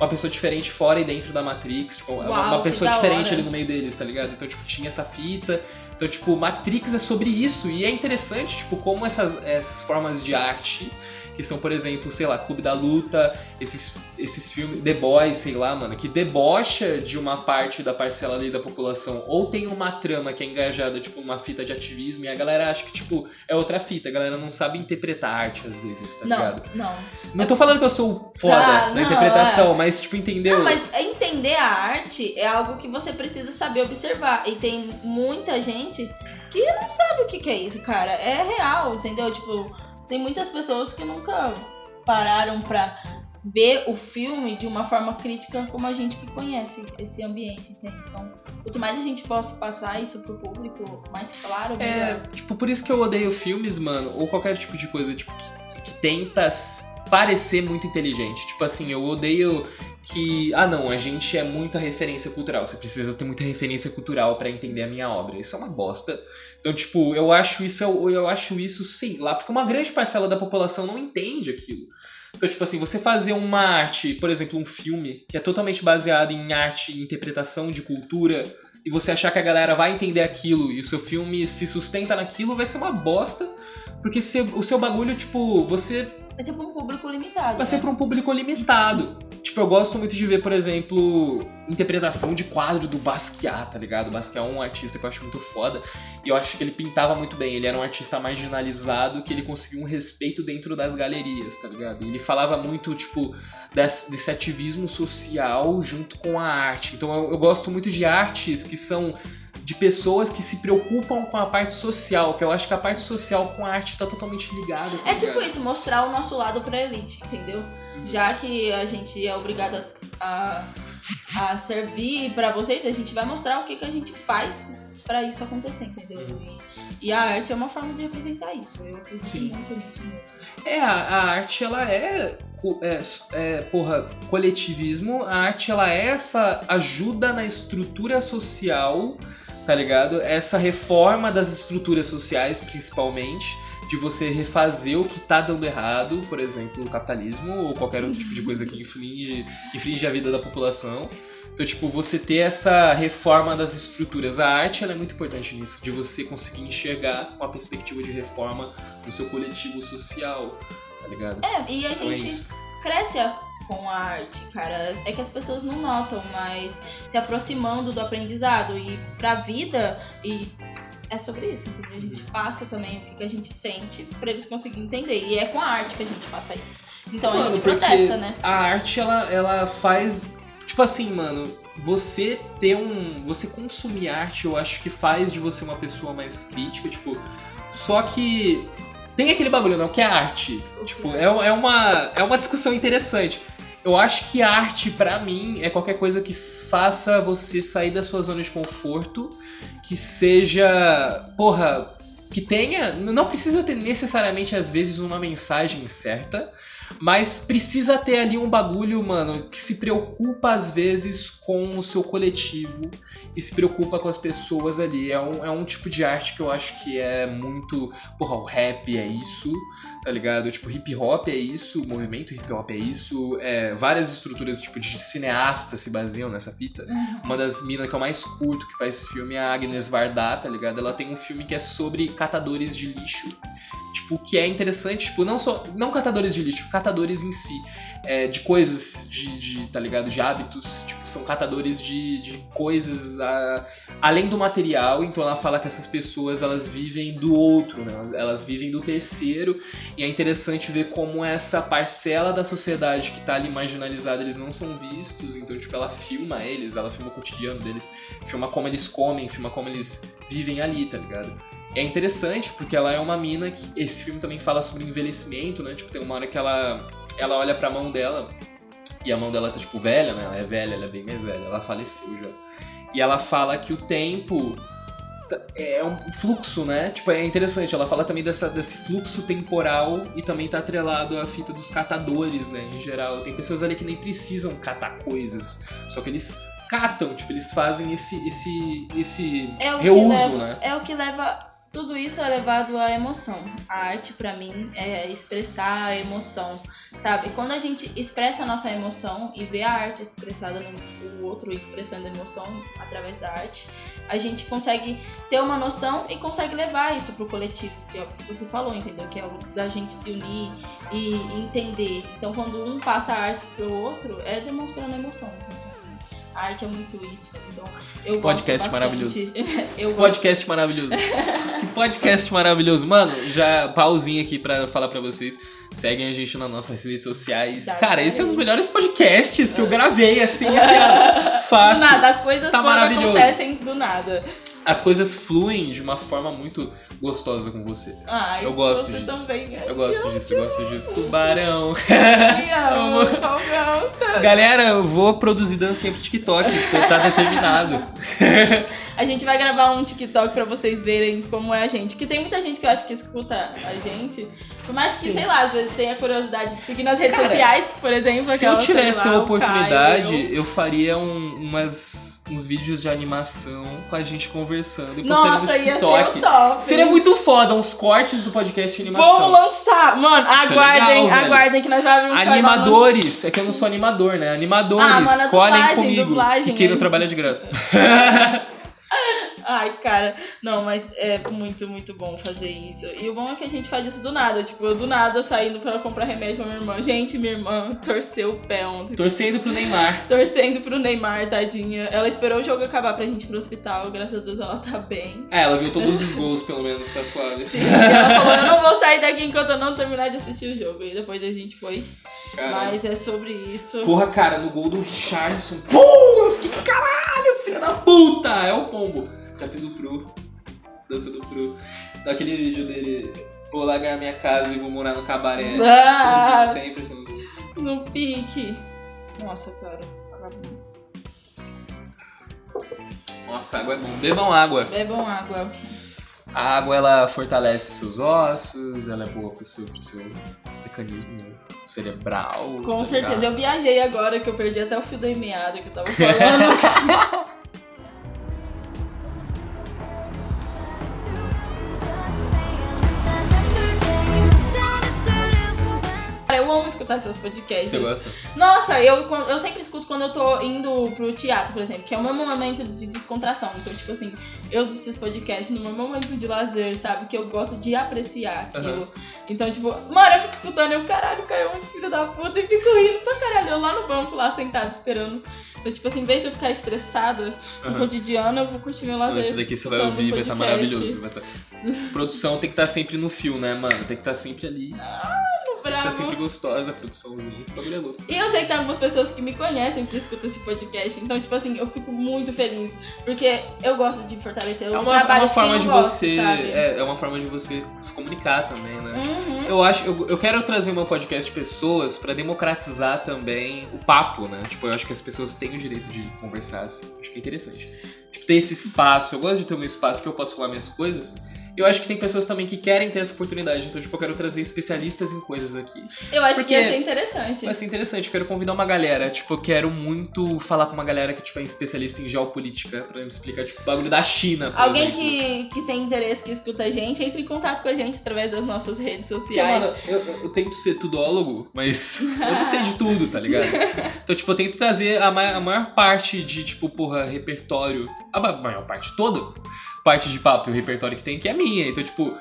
Speaker 1: uma pessoa diferente fora e dentro da Matrix, tipo, uma-
Speaker 2: Uau,
Speaker 1: uma pessoa diferente
Speaker 2: hora.
Speaker 1: ali no meio deles, tá ligado? Então, tipo, tinha essa fita. Então, tipo, Matrix é sobre isso. E é interessante, tipo, como essas, essas formas de arte, que são, por exemplo, sei lá, Clube da Luta, esses, esses filmes, The Boys, sei lá, mano, que debocha de uma parte da parcela ali da população, ou tem uma trama que é engajada, tipo, uma fita de ativismo, e a galera acha que, tipo, é outra fita, a galera não sabe interpretar arte às vezes, tá
Speaker 2: Não,
Speaker 1: ligado?
Speaker 2: não.
Speaker 1: Não tô falando que eu sou foda
Speaker 2: Ah,
Speaker 1: na
Speaker 2: não,
Speaker 1: interpretação, mas, tipo, entendeu?
Speaker 2: Não, mas entender a arte é algo que você precisa saber observar. E tem muita gente que não sabe o que, que é isso, cara. É real, entendeu? Tipo, tem muitas pessoas que nunca pararam pra ver o filme de uma forma crítica como a gente que conhece esse ambiente, entende? Então, quanto mais a gente possa passar isso pro público mais claro,
Speaker 1: É,
Speaker 2: melhor.
Speaker 1: tipo, por isso que eu odeio filmes, mano, ou qualquer tipo de coisa, tipo, que, que tenta parecer muito inteligente. Tipo assim, eu odeio que, ah não, a gente é muita referência cultural, você precisa ter muita referência cultural pra entender a minha obra. Isso é uma bosta. Então, tipo, eu acho isso, eu, eu acho isso, sei lá, porque uma grande parcela da população não entende aquilo. Então, tipo assim, você fazer uma arte, por exemplo, um filme, que é totalmente baseado em arte e interpretação de cultura, e você achar que a galera vai entender aquilo e o seu filme se sustenta naquilo, vai ser uma bosta. Porque se, o seu bagulho, tipo, você
Speaker 2: Vai ser pra um público limitado.
Speaker 1: vai ser
Speaker 2: né?
Speaker 1: pra um público limitado. Tipo, eu gosto muito de ver, por exemplo, interpretação de quadro do Basquiat, tá ligado? O Basquiat é um artista que eu acho muito foda. E eu acho que ele pintava muito bem. Ele era um artista marginalizado que ele conseguiu um respeito dentro das galerias, tá ligado? E ele falava muito, tipo, desse, desse ativismo social junto com a arte. Então eu, eu gosto muito de artes que são de pessoas que se preocupam com a parte social, que eu acho que a parte social com a arte tá totalmente ligada. tá
Speaker 2: É tipo
Speaker 1: ligado?
Speaker 2: isso, mostrar o nosso lado pra elite, entendeu? Já que a gente é obrigada a, a servir pra vocês, a gente vai mostrar o que, que a gente faz pra isso acontecer, entendeu? E, e a arte é uma forma de representar isso. Eu acredito
Speaker 1: Sim.
Speaker 2: muito nisso mesmo.
Speaker 1: É, a, a arte ela é, é, é, porra, coletivismo. A arte ela é essa ajuda na estrutura social, tá ligado? Essa reforma das estruturas sociais, principalmente, de você refazer o que tá dando errado, por exemplo, o capitalismo ou qualquer outro tipo de coisa que inflige, que inflige a vida da população. Então, tipo, você ter essa reforma das estruturas. A arte ela é muito importante nisso, de você conseguir enxergar uma perspectiva de reforma no seu coletivo social, tá ligado?
Speaker 2: É, e a
Speaker 1: Então é
Speaker 2: gente
Speaker 1: isso.
Speaker 2: cresce a- com a arte, cara. É que as pessoas não notam, mas se aproximando do aprendizado e pra vida e é sobre isso, entendeu? A gente
Speaker 1: Uhum.
Speaker 2: passa também o que, a gente sente pra eles conseguirem entender. E é com a arte que a gente passa isso. Então a
Speaker 1: Mano,
Speaker 2: gente
Speaker 1: porque
Speaker 2: protesta, né?
Speaker 1: A arte, ela, ela faz. Tipo assim, mano, você ter um. Você consumir arte, eu acho que faz de você uma pessoa mais crítica, tipo. Só que tem aquele bagulho, não, que é arte. Tipo, é, é, uma, é uma discussão interessante. Eu acho que arte, pra mim, é qualquer coisa que faça você sair da sua zona de conforto, que seja, porra, que tenha, não precisa ter necessariamente às vezes uma mensagem certa, mas precisa ter ali um bagulho, mano, que se preocupa às vezes com o seu coletivo e se preocupa com as pessoas ali. É um, é um tipo de arte que eu acho que é muito. Porra, o rap é isso, tá ligado? Tipo, hip hop é isso, o movimento hip hop é isso. É, várias estruturas, tipo, de cineasta se baseiam nessa fita.
Speaker 2: Uhum.
Speaker 1: Uma das minas que eu mais curto que faz filme é a Agnes Varda, tá ligado? Ela tem um filme que é sobre catadores de lixo. Tipo, que é interessante, tipo, não só. Não catadores de lixo, catadores em si. É, de coisas, de, de, tá ligado? De hábitos. Tipo, são catadores de, de coisas a, além do material. Então ela fala que essas pessoas elas vivem do outro, né? Elas vivem do terceiro. E é interessante ver como essa parcela da sociedade que tá ali marginalizada, eles não são vistos. Então, tipo, ela filma eles, ela filma o cotidiano deles, filma como eles comem, filma como eles vivem ali, tá ligado? É interessante porque ela é uma mina que esse filme também fala sobre envelhecimento, né? Tipo, tem uma hora que ela ela olha para a mão dela e a mão dela tá tipo velha, né? Ela é velha, ela é bem mais velha, ela faleceu já. E ela fala que o tempo é um fluxo, né? Tipo, é interessante. Ela fala também dessa, desse fluxo temporal e também tá atrelado à fita dos catadores, né? Em geral. Tem pessoas ali que nem precisam catar coisas, só que eles catam, tipo, eles fazem esse, esse, esse
Speaker 2: É
Speaker 1: reuso,
Speaker 2: leva-
Speaker 1: né?
Speaker 2: É o que leva. Tudo isso é levado à emoção. A arte, pra mim, é expressar a emoção, sabe? Quando a gente expressa a nossa emoção e vê a arte expressada no o outro expressando a emoção através da arte, a gente consegue ter uma noção e consegue levar isso pro coletivo, que é o que você falou, entendeu? Que é o da gente se unir e entender. Então, quando um passa a arte pro outro, é demonstrando a emoção. entendeu? A arte é muito isso. Então, eu gosto
Speaker 1: Podcast
Speaker 2: bastante.
Speaker 1: maravilhoso.
Speaker 2: eu gosto
Speaker 1: Podcast maravilhoso. que podcast maravilhoso. Mano, já pausinha aqui pra falar pra vocês. Seguem a gente nas nossas redes sociais.
Speaker 2: Tá,
Speaker 1: Cara, esse é um dos melhores podcasts que eu gravei, assim, esse ano.
Speaker 2: Do
Speaker 1: Fácil.
Speaker 2: nada, as coisas
Speaker 1: Tá
Speaker 2: acontecem do nada.
Speaker 1: As coisas fluem de uma forma muito gostosa com você.
Speaker 2: Ai,
Speaker 1: Eu gosto disso.
Speaker 2: Também,
Speaker 1: Eu gosto disso, eu gosto disso. Tubarão.
Speaker 2: Te amo. Falcão.
Speaker 1: Galera, eu vou produzir dancinha pro TikTok, porque tá determinado.
Speaker 2: A gente vai gravar um TikTok pra vocês verem como é a gente. Que tem muita gente que eu acho que escuta a gente. Por mais que,
Speaker 1: Sim.
Speaker 2: sei lá, às vezes tenha curiosidade de seguir nas redes
Speaker 1: Cara,
Speaker 2: sociais, por exemplo.
Speaker 1: Se eu tivesse a
Speaker 2: lá, o
Speaker 1: oportunidade,
Speaker 2: Caio, eu-
Speaker 1: eu faria um- umas, uns vídeos de animação com a gente conversando e
Speaker 2: Nossa,
Speaker 1: no
Speaker 2: ia ser
Speaker 1: TikTok.
Speaker 2: o top.
Speaker 1: Seria muito foda, uns cortes do podcast de animação.
Speaker 2: Vamos lançar! Mano,
Speaker 1: Isso é
Speaker 2: aguardem,
Speaker 1: legal, velho.
Speaker 2: aguardem que nós vamos canal no-
Speaker 1: Animadores, é que eu não sou animador, né? Animadores,
Speaker 2: Ah, mano, a
Speaker 1: colhem
Speaker 2: dublagem,
Speaker 1: comigo.
Speaker 2: dublagem,
Speaker 1: e quem não
Speaker 2: né?
Speaker 1: trabalha de graça.
Speaker 2: Ai, cara, não, mas é muito, muito bom fazer isso. E o bom é que a gente faz isso do nada. Tipo, eu do nada saindo pra comprar remédio pra minha irmã. Gente, minha irmã torceu o pé ontem.
Speaker 1: Torcendo pro Neymar.
Speaker 2: Torcendo pro Neymar, tadinha. Ela esperou o jogo acabar pra gente ir pro hospital. Graças a Deus ela tá bem.
Speaker 1: É, ela viu todos os gols, pelo menos, tá suave.
Speaker 2: Sim, ela falou: eu não vou sair daqui enquanto eu não terminar de assistir o jogo. E depois a gente foi.
Speaker 1: Cara,
Speaker 2: Mas é sobre isso.
Speaker 1: Porra, cara, no gol do Richardson. Pum! Eu fiquei, caralho, filho da puta! É o pombo. Já fiz o Pro. Dança do Pro. Daquele vídeo dele. Vou largar minha casa e vou morar no cabaré.
Speaker 2: Ah,
Speaker 1: Sempre gol.
Speaker 2: no pique. Nossa, cara. vagabundo.
Speaker 1: Nossa, água é bom. Bebam água.
Speaker 2: Bebam água.
Speaker 1: A água, ela fortalece os seus ossos, ela é boa pro seu, pro seu mecanismo cerebral.
Speaker 2: Com
Speaker 1: tá
Speaker 2: certeza.
Speaker 1: ligado?
Speaker 2: Eu viajei agora que eu perdi até o fio da meada que eu tava falando. escutar seus podcasts.
Speaker 1: Você gosta?
Speaker 2: Nossa, eu, eu sempre escuto quando eu tô indo pro teatro, por exemplo, que é o meu momento de descontração. Então, tipo assim, eu uso esses podcasts no meu momento de lazer, sabe? Que eu gosto de apreciar aquilo. Então, tipo, mano, eu fico escutando e eu, caralho, caiu um filho da puta e fico rindo pra caralho. Eu lá no banco, lá sentado, esperando. Então, tipo assim, em vez de eu ficar estressada no
Speaker 1: Aham.
Speaker 2: cotidiano, eu vou curtir meu lazer.
Speaker 1: Não, esse daqui você vai ouvir,
Speaker 2: um
Speaker 1: vai estar
Speaker 2: podcast.
Speaker 1: maravilhoso. Vai tá... Produção tem que estar sempre no fio, né, mano? Tem que estar sempre ali.
Speaker 2: Bravo.
Speaker 1: Tá sempre gostosa a produçãozinha. O é.
Speaker 2: E eu sei que tem algumas pessoas que me conhecem que escutam esse podcast. Então, tipo assim, eu fico muito feliz. Porque eu gosto de fortalecer o
Speaker 1: É uma, é
Speaker 2: trabalho
Speaker 1: uma
Speaker 2: de
Speaker 1: forma de
Speaker 2: gosto,
Speaker 1: você. É, é uma forma de você se comunicar também, né?
Speaker 2: Uhum.
Speaker 1: Eu acho, eu, eu quero trazer meu podcast de pessoas pra democratizar também o papo, né? Tipo, eu acho que as pessoas têm o direito de conversar, assim. Acho que é interessante. Tipo, ter esse espaço. Eu gosto de ter um espaço que eu posso falar minhas coisas. E eu acho que tem pessoas também que querem ter essa oportunidade. Então, tipo, eu quero trazer especialistas em coisas aqui.
Speaker 2: Eu acho
Speaker 1: Porque
Speaker 2: que ia ser interessante.
Speaker 1: Vai ser interessante, eu quero convidar uma galera. Tipo, eu quero muito falar com uma galera que tipo, é especialista em geopolítica pra me explicar, tipo, o bagulho da China. Por
Speaker 2: Alguém
Speaker 1: exemplo.
Speaker 2: que, que tem interesse, que escuta a gente, entre em contato com a gente através das nossas redes
Speaker 1: Porque,
Speaker 2: sociais.
Speaker 1: mano, eu, eu- tento ser tudólogo, mas eu não sei de tudo, tá ligado? Então, tipo, eu tento trazer a, ma- a maior parte de, tipo, porra, repertório. A ma- maior parte toda parte de papo e o repertório que tem, que é minha. Então, tipo.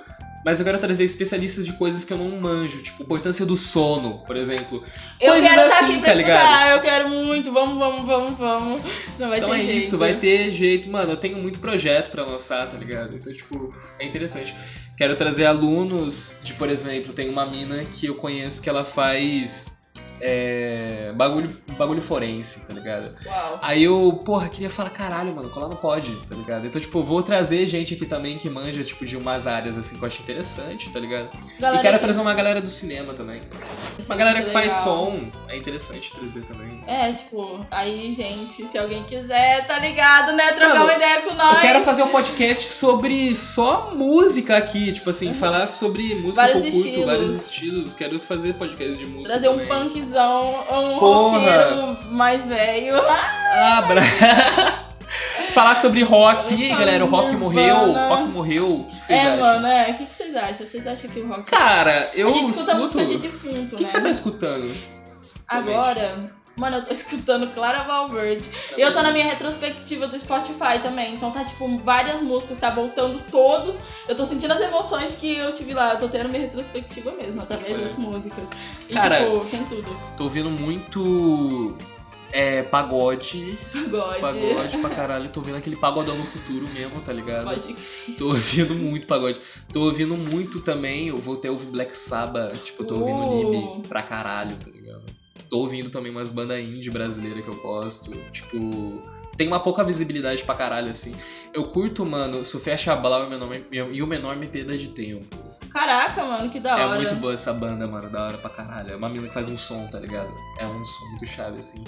Speaker 1: Mas eu quero trazer especialistas de coisas que eu não manjo, tipo, importância do sono, por exemplo.
Speaker 2: eu
Speaker 1: coisas
Speaker 2: quero estar
Speaker 1: assim,
Speaker 2: aqui pra
Speaker 1: tá
Speaker 2: escutar,
Speaker 1: ligado?
Speaker 2: eu quero muito, vamos, vamos, vamos, vamos. Não vai
Speaker 1: Então
Speaker 2: ter
Speaker 1: é
Speaker 2: jeito.
Speaker 1: isso, vai ter jeito. Mano, eu tenho muito projeto pra lançar, tá ligado? Então, tipo, é interessante. Quero trazer alunos de, por exemplo, tem uma mina que eu conheço que ela faz é, bagulho, bagulho forense, tá ligado?
Speaker 2: Uau.
Speaker 1: Aí eu, porra, queria falar, caralho, mano, colar não pode, tá ligado? Então, tipo, vou trazer gente aqui também que manja, tipo, de umas áreas, assim, que eu acho interessante, tá ligado?
Speaker 2: Galera,
Speaker 1: e quero trazer uma galera do cinema também.
Speaker 2: isso
Speaker 1: Uma
Speaker 2: é
Speaker 1: galera que faz som, é interessante trazer também.
Speaker 2: É, tipo, aí, gente, se alguém quiser, tá ligado, né? Trocar
Speaker 1: Mano,
Speaker 2: uma ideia com nós.
Speaker 1: Eu quero fazer um podcast sobre só música aqui, tipo assim, falar sobre música
Speaker 2: Vários
Speaker 1: que eu curto,
Speaker 2: estilos.
Speaker 1: vários estilos. Quero fazer podcast de música.
Speaker 2: Trazer um
Speaker 1: também.
Speaker 2: Um
Speaker 1: Porra.
Speaker 2: roqueiro mais velho.
Speaker 1: Ah, bra... falar sobre rock, galera, o rock morreu, o rock morreu. O que, que vocês
Speaker 2: É,
Speaker 1: acham?
Speaker 2: mano, é. O que, que vocês acham? Vocês acham que o rock.
Speaker 1: Cara, eu
Speaker 2: a gente escuta
Speaker 1: escuto.
Speaker 2: música de
Speaker 1: O
Speaker 2: defunto,
Speaker 1: que,
Speaker 2: né?
Speaker 1: que você tá escutando?
Speaker 2: Agora, mano, eu tô escutando Clara Valverde. E eu tô na minha retrospectiva do Spotify também. Então tá, tipo, várias músicas, tá voltando todo. Eu tô sentindo as emoções que eu tive lá. Eu tô tendo minha retrospectiva mesmo,
Speaker 1: Spotify.
Speaker 2: através das músicas. E,
Speaker 1: Cara,
Speaker 2: tipo, tem tudo.
Speaker 1: Tô ouvindo muito. É, pagode.
Speaker 2: Pagode.
Speaker 1: Pagode pra caralho. Tô ouvindo aquele pagodão no futuro mesmo, tá ligado?
Speaker 2: Pode.
Speaker 1: Tô ouvindo muito pagode. Tô ouvindo muito também. Eu voltei a ouvir Black Sabbath. Tipo, eu tô ouvindo
Speaker 2: Uh.
Speaker 1: Nib pra caralho, tá ligado? Tô ouvindo também umas bandas indie brasileiras que eu gosto. Tipo. Tem uma pouca visibilidade pra caralho, assim. Eu curto, mano, Sofia Chablau e o Menor, e o menor Me Perda de Tempo.
Speaker 2: Caraca, mano, que da
Speaker 1: É
Speaker 2: hora.
Speaker 1: muito boa essa banda, mano, da hora pra caralho. É uma mina que faz um som, tá ligado? É um som muito chave, assim.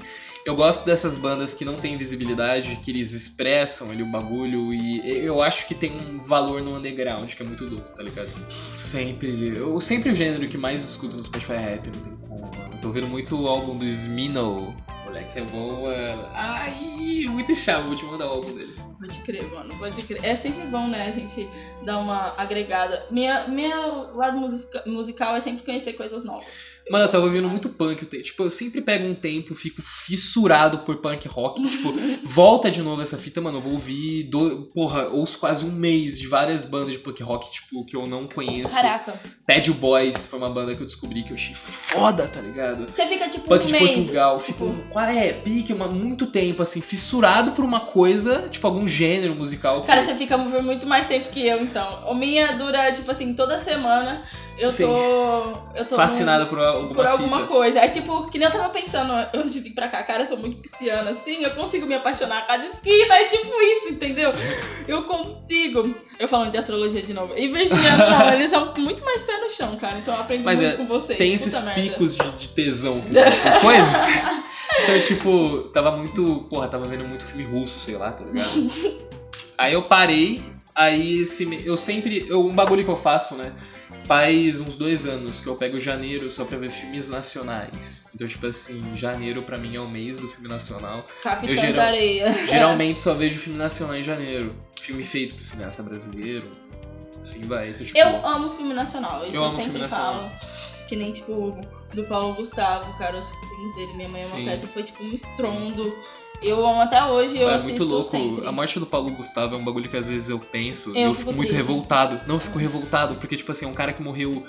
Speaker 1: Eu gosto dessas bandas que não tem visibilidade, que eles expressam ali o bagulho e eu acho que tem um valor no underground, que é muito louco, tá ligado? Sempre. Eu sempre o gênero que mais escuto no Spotify é rap, não tem tô ouvindo muito o álbum do Smino. Moleque, é bom, mano. Ai, muito chave, vou te mandar o álbum dele.
Speaker 2: Pode crer, mano, pode crer. É sempre bom, né, a gente dar uma agregada. Minha, meu lado musica- musical é sempre conhecer coisas novas.
Speaker 1: Mano, eu tava ouvindo muito punk. Tipo, eu sempre pego um tempo, fico fissurado por punk rock. Tipo, volta de novo essa fita, mano. Eu vou ouvir. Do... Porra, ouço quase um mês de várias bandas de punk rock, tipo, que eu não conheço.
Speaker 2: Caraca.
Speaker 1: Ted Boys foi uma banda que eu descobri que eu achei foda, tá ligado?
Speaker 2: Você fica tipo
Speaker 1: Punk
Speaker 2: um
Speaker 1: de
Speaker 2: mês.
Speaker 1: Portugal,
Speaker 2: tipo,
Speaker 1: fico. Qual é? Pique, uma, muito tempo, assim, fissurado por uma coisa, tipo, algum gênero musical. que-
Speaker 2: Cara, você fica por muito mais tempo que eu, então. O minha dura, tipo assim, toda semana eu
Speaker 1: Sim.
Speaker 2: tô. Eu tô
Speaker 1: fascinado por alguma
Speaker 2: por alguma
Speaker 1: fita.
Speaker 2: coisa. É tipo, que nem eu tava pensando antes de vir pra cá, cara, eu sou muito pisciana, assim, eu consigo me apaixonar a cada esquina, é tipo isso, entendeu? Eu consigo. Eu falando de astrologia de novo. E virginiano, não, eles são muito mais pé no chão, cara, então eu aprendo
Speaker 1: Mas
Speaker 2: muito
Speaker 1: é,
Speaker 2: com vocês.
Speaker 1: Tem
Speaker 2: puta
Speaker 1: esses
Speaker 2: merda.
Speaker 1: picos de, de tesão que escutam coisas. Então, tipo, tava muito. Porra, tava vendo muito filme russo, sei lá, tá ligado? Aí eu parei, aí esse. Eu sempre. Eu, um bagulho que eu faço, né? Faz uns dois anos que eu pego janeiro só pra ver filmes nacionais. Então, tipo assim, janeiro pra mim é o mês do filme nacional.
Speaker 2: Capitão
Speaker 1: eu geral-
Speaker 2: da Areia.
Speaker 1: Geralmente só vejo filme nacional em janeiro. Filme feito por cineasta brasileiro. Assim vai. Então, tipo,
Speaker 2: Eu amo filme nacional, isso
Speaker 1: Eu
Speaker 2: eu,
Speaker 1: amo
Speaker 2: sempre
Speaker 1: filme nacional.
Speaker 2: falo. Que nem, tipo, do Paulo Gustavo, cara, os filmes dele, Minha Mãe é uma
Speaker 1: Sim.
Speaker 2: peça, foi tipo um estrondo. Eu amo até hoje, eu
Speaker 1: é
Speaker 2: assisto
Speaker 1: muito louco.
Speaker 2: sempre.
Speaker 1: A morte do Paulo Gustavo é um bagulho que às vezes eu penso
Speaker 2: Eu
Speaker 1: e eu
Speaker 2: fico
Speaker 1: fico muito
Speaker 2: triste.
Speaker 1: revoltado. Não, eu fico revoltado, porque, tipo assim, é um cara que morreu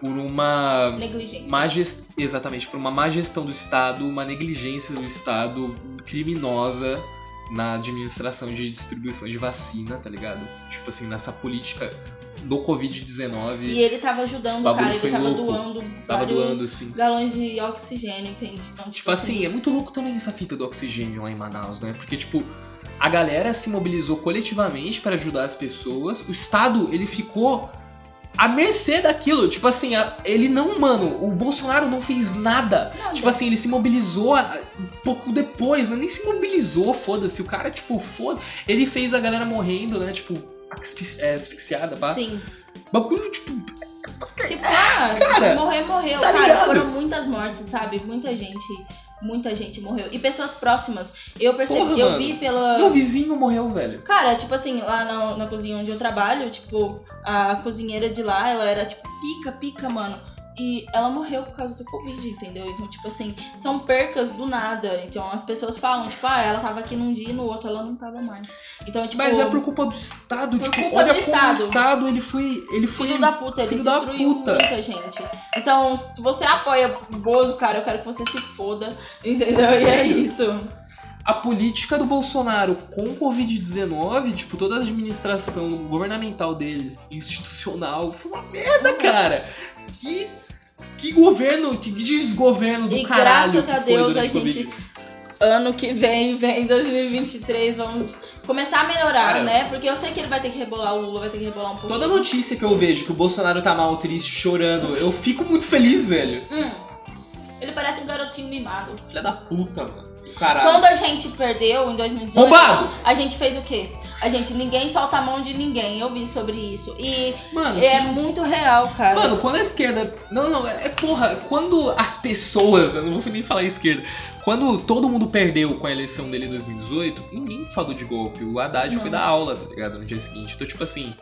Speaker 1: por uma.
Speaker 2: Negligência.
Speaker 1: Má gest... Exatamente, por uma má gestão do Estado, uma negligência do Estado criminosa na administração de distribuição de vacina, tá ligado? Tipo assim, nessa política do Covid-19.
Speaker 2: E ele tava ajudando,
Speaker 1: bagulho
Speaker 2: cara, ele tava
Speaker 1: louco.
Speaker 2: doando
Speaker 1: Tava doando, assim.
Speaker 2: galões de oxigênio, entende? Então,
Speaker 1: Tipo assim, é muito louco também essa fita do oxigênio lá em Manaus, né? Porque, tipo, a galera se mobilizou coletivamente para ajudar as pessoas. O Estado, ele ficou à mercê daquilo. Tipo assim, ele não, mano, o Bolsonaro não fez nada. Tipo assim, ele se mobilizou um pouco depois, né? Nem se mobilizou, foda-se. O cara, tipo, foda Ele fez a galera morrendo, né? Tipo, asfixi- é, asfixiada, pá.
Speaker 2: Sim.
Speaker 1: Bagulho, tipo,
Speaker 2: Tipo, ah,
Speaker 1: Cara,
Speaker 2: morrer, morreu.
Speaker 1: tá
Speaker 2: cara,
Speaker 1: ligado?
Speaker 2: foram muitas mortes, sabe? Muita gente, muita gente morreu. E pessoas próximas. Eu percebi,
Speaker 1: Porra,
Speaker 2: eu
Speaker 1: mano.
Speaker 2: vi pela.
Speaker 1: meu vizinho morreu, velho.
Speaker 2: Cara, tipo assim, lá na, na cozinha onde eu trabalho, tipo, a cozinheira de lá, ela era, tipo, pica, pica, mano. E ela morreu por causa do Covid, entendeu? Então, tipo assim, são percas do nada. Então as pessoas falam, tipo, ah, ela tava aqui num dia e no outro ela não tava mais. Então, tipo.
Speaker 1: Mas é por culpa do Estado,
Speaker 2: Por
Speaker 1: tipo,
Speaker 2: culpa
Speaker 1: olha
Speaker 2: do
Speaker 1: como
Speaker 2: Estado.
Speaker 1: o Estado, ele foi... Ele foi...
Speaker 2: Filho da puta, ele
Speaker 1: filho da
Speaker 2: destruiu
Speaker 1: puta.
Speaker 2: muita gente. Então, se você apoia o Bozo, cara, eu quero que você se foda, entendeu? E é isso.
Speaker 1: A política do Bolsonaro com o Covid-19, tipo, toda a administração governamental dele, institucional, foi uma merda, cara. Que, que governo, que desgoverno do
Speaker 2: E
Speaker 1: caralho
Speaker 2: graças a Deus a
Speaker 1: Covid.
Speaker 2: gente, ano que vem, vem 2023, vamos começar a melhorar, né? Porque eu sei que ele vai ter que rebolar, o Lula vai ter que rebolar um pouco.
Speaker 1: Toda notícia que eu vejo que o Bolsonaro tá mal, triste, chorando, eu fico muito feliz, velho.
Speaker 2: Hum, ele parece um garotinho mimado.
Speaker 1: Filha da puta, mano. Caralho.
Speaker 2: Quando a gente perdeu em 2018,
Speaker 1: Roubado!
Speaker 2: a gente fez o quê? A gente, ninguém solta a mão de ninguém. Eu vi sobre isso. E
Speaker 1: Mano,
Speaker 2: é
Speaker 1: se-
Speaker 2: muito real, cara.
Speaker 1: Mano, quando a esquerda. Não, não, é é porra. Quando as pessoas. Eu não vou nem falar esquerda. Quando todo mundo perdeu com a eleição dele em 2018, ninguém falou de golpe. O Haddad
Speaker 2: Não.
Speaker 1: foi dar aula, tá ligado? No dia seguinte. Então, tipo assim.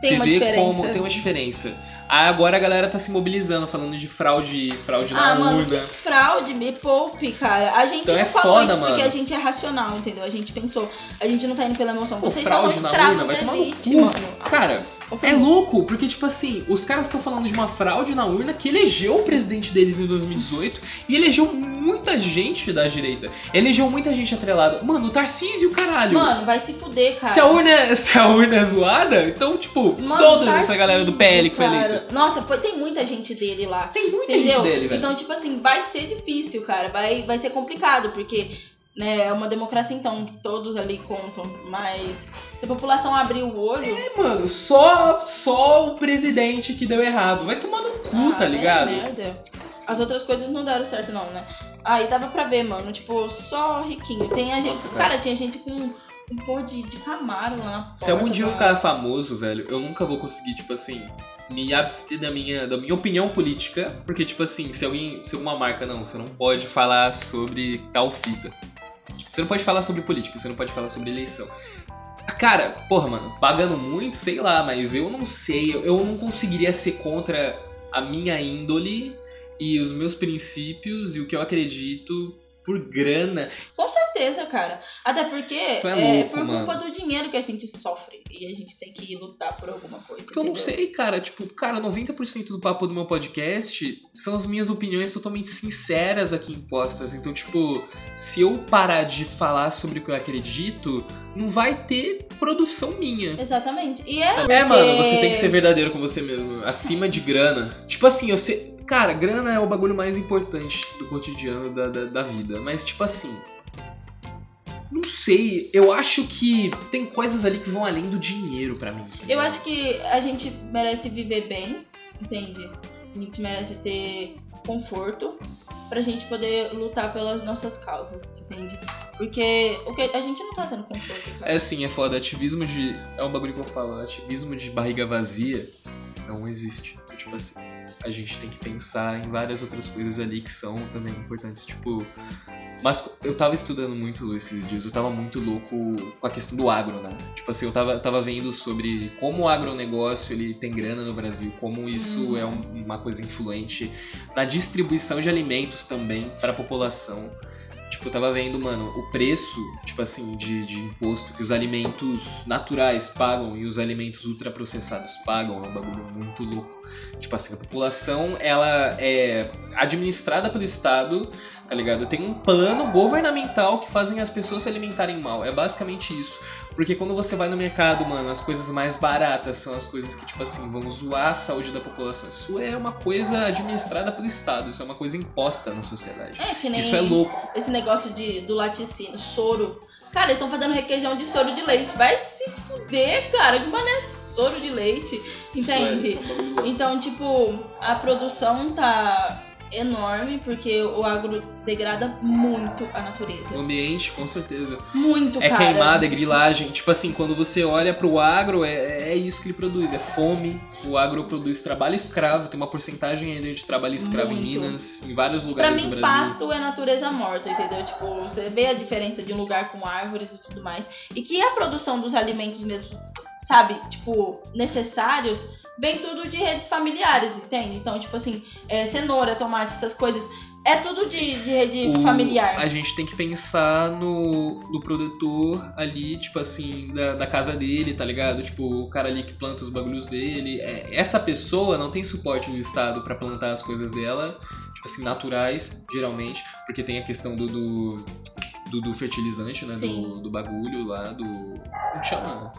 Speaker 2: Tem uma
Speaker 1: vê
Speaker 2: diferença.
Speaker 1: como tem uma diferença. Aí agora a galera tá se mobilizando, falando de fraude, fraude
Speaker 2: Ah,
Speaker 1: na
Speaker 2: mano,
Speaker 1: urna.
Speaker 2: que fraude, me poupe, cara. A gente
Speaker 1: Então
Speaker 2: não
Speaker 1: é
Speaker 2: falou
Speaker 1: foda,
Speaker 2: isso porque
Speaker 1: mano.
Speaker 2: a gente é racional, entendeu? A gente pensou. A gente não tá indo pela emoção.
Speaker 1: Pô,
Speaker 2: Vocês são
Speaker 1: fraude na
Speaker 2: escravos
Speaker 1: urna, vai tomar
Speaker 2: elite, mano.
Speaker 1: Cara, é louco, porque, tipo assim, os caras estão falando de uma fraude na urna que elegeu o presidente deles em 2018 e elegeu muita gente da direita. Elegeu muita gente atrelada. Mano, o Tarcísio, caralho.
Speaker 2: Mano, vai se fuder, cara.
Speaker 1: se, a urna, é- se a urna é zoada, então, tipo,
Speaker 2: Mano,
Speaker 1: toda
Speaker 2: Tarcísio,
Speaker 1: essa galera do PL que foi
Speaker 2: cara. Nossa, foi, tem muita gente dele lá.
Speaker 1: Tem muita
Speaker 2: Entendeu?
Speaker 1: gente dele, velho.
Speaker 2: Então, tipo assim, vai ser difícil, cara. Vai, vai ser complicado, porque né, é uma democracia, então todos ali contam. Mas se a população abrir o olho.
Speaker 1: É, mano, só, só o presidente que deu errado. Vai tomar no cu,
Speaker 2: ah,
Speaker 1: tá ligado?
Speaker 2: né, merda. As outras coisas não deram certo, não, né? Aí dava pra ver, mano. Tipo, só riquinho. Tem a gente.
Speaker 1: Nossa,
Speaker 2: cara.
Speaker 1: cara.
Speaker 2: tinha gente com um pôr de, de camaro lá.
Speaker 1: Se algum dia eu ficar famoso, velho, eu nunca vou conseguir, tipo assim, me abster da minha, da minha opinião política. Porque, tipo assim, se alguém. Se alguma marca, não, você não pode falar sobre tal fita. Você não pode falar sobre política, você não pode falar sobre eleição. Cara, porra, mano, pagando muito, sei lá, mas eu não sei, eu não conseguiria ser contra a minha índole e os meus princípios e o que eu acredito por grana.
Speaker 2: Com certeza, cara. Até porque
Speaker 1: Tu é
Speaker 2: é,
Speaker 1: louco,
Speaker 2: por culpa
Speaker 1: mano.
Speaker 2: do dinheiro que a gente sofre. E a gente tem que lutar por alguma coisa.
Speaker 1: Porque eu não
Speaker 2: entendeu?
Speaker 1: sei, cara. Tipo, cara, 90% do papo do meu podcast são as minhas opiniões totalmente sinceras aqui impostas. Então, tipo, se eu parar de falar sobre o que eu acredito, não vai ter produção minha.
Speaker 2: Exatamente. E é.
Speaker 1: É,
Speaker 2: porque-
Speaker 1: mano, você tem que ser verdadeiro com você mesmo. Acima de grana. Tipo assim, eu sei. Cara, grana é o bagulho mais importante do cotidiano da, da, da vida. Mas, tipo assim. Não sei. Eu acho que tem coisas ali que vão além do dinheiro pra mim.
Speaker 2: Eu acho que a gente merece viver bem, entende? A gente merece ter conforto pra gente poder lutar pelas nossas causas, entende? Porque o que a gente não tá tendo conforto, cara.
Speaker 1: É assim, é foda. Ativismo de. É um bagulho que eu falo. Ativismo de barriga vazia não existe. Tipo assim, a gente tem que pensar em várias outras coisas ali que são também importantes. Tipo. Mas eu tava estudando muito esses dias, eu tava muito louco com a questão do agro, né? Tipo assim, eu tava, eu tava vendo sobre como o agronegócio ele tem grana no Brasil, como isso
Speaker 2: Uhum.
Speaker 1: é um- uma coisa influente na distribuição de alimentos também para a população. Tipo, eu tava vendo, mano, o preço, tipo assim, de, de imposto que os alimentos naturais pagam e os alimentos ultraprocessados pagam é um bagulho muito louco. Tipo assim, a população, ela é administrada pelo Estado, tá ligado? Tem um plano governamental que fazem as pessoas se alimentarem mal. É basicamente isso. Porque quando você vai no mercado, mano, as coisas mais baratas são as coisas que, tipo assim, vão zoar a saúde da população. Isso é uma coisa administrada pelo Estado, isso é uma coisa imposta na sociedade.
Speaker 2: É, que nem
Speaker 1: Isso é louco.
Speaker 2: esse negócio de, do laticínio, soro. Cara, eles estão fazendo requeijão de soro de leite. Vai se fuder, cara. Que mané soro de leite. Entende?
Speaker 1: Isso é, isso é um.
Speaker 2: Então, tipo, a produção tá enorme porque o agro degrada muito a natureza.
Speaker 1: O ambiente, com certeza.
Speaker 2: Muito,
Speaker 1: É
Speaker 2: cara.
Speaker 1: queimada, é grilagem. Tipo assim, quando você olha pro agro, é, é isso que ele produz. É fome. O agro produz trabalho escravo. Tem uma porcentagem ainda de trabalho escravo em
Speaker 2: Muito.
Speaker 1: Minas, em vários
Speaker 2: Pra
Speaker 1: lugares
Speaker 2: mim,
Speaker 1: do Brasil.
Speaker 2: pasto é natureza morta, entendeu? Tipo, você vê a diferença de um lugar com árvores e tudo mais. E que a produção dos alimentos mesmo, sabe, tipo, necessários, vem tudo de redes familiares, entende? Então, tipo assim, é, cenoura, tomate, essas coisas. É tudo de, de rede
Speaker 1: O-
Speaker 2: familiar.
Speaker 1: A gente tem que pensar no, no produtor ali, tipo assim, da, da casa dele, tá ligado? Tipo, o cara ali que planta os bagulhos dele. É, essa pessoa não tem suporte do Estado pra plantar as coisas dela, tipo assim, naturais, geralmente, porque tem a questão do. do do, do fertilizante, né? Do, do bagulho lá, do. Como que chama?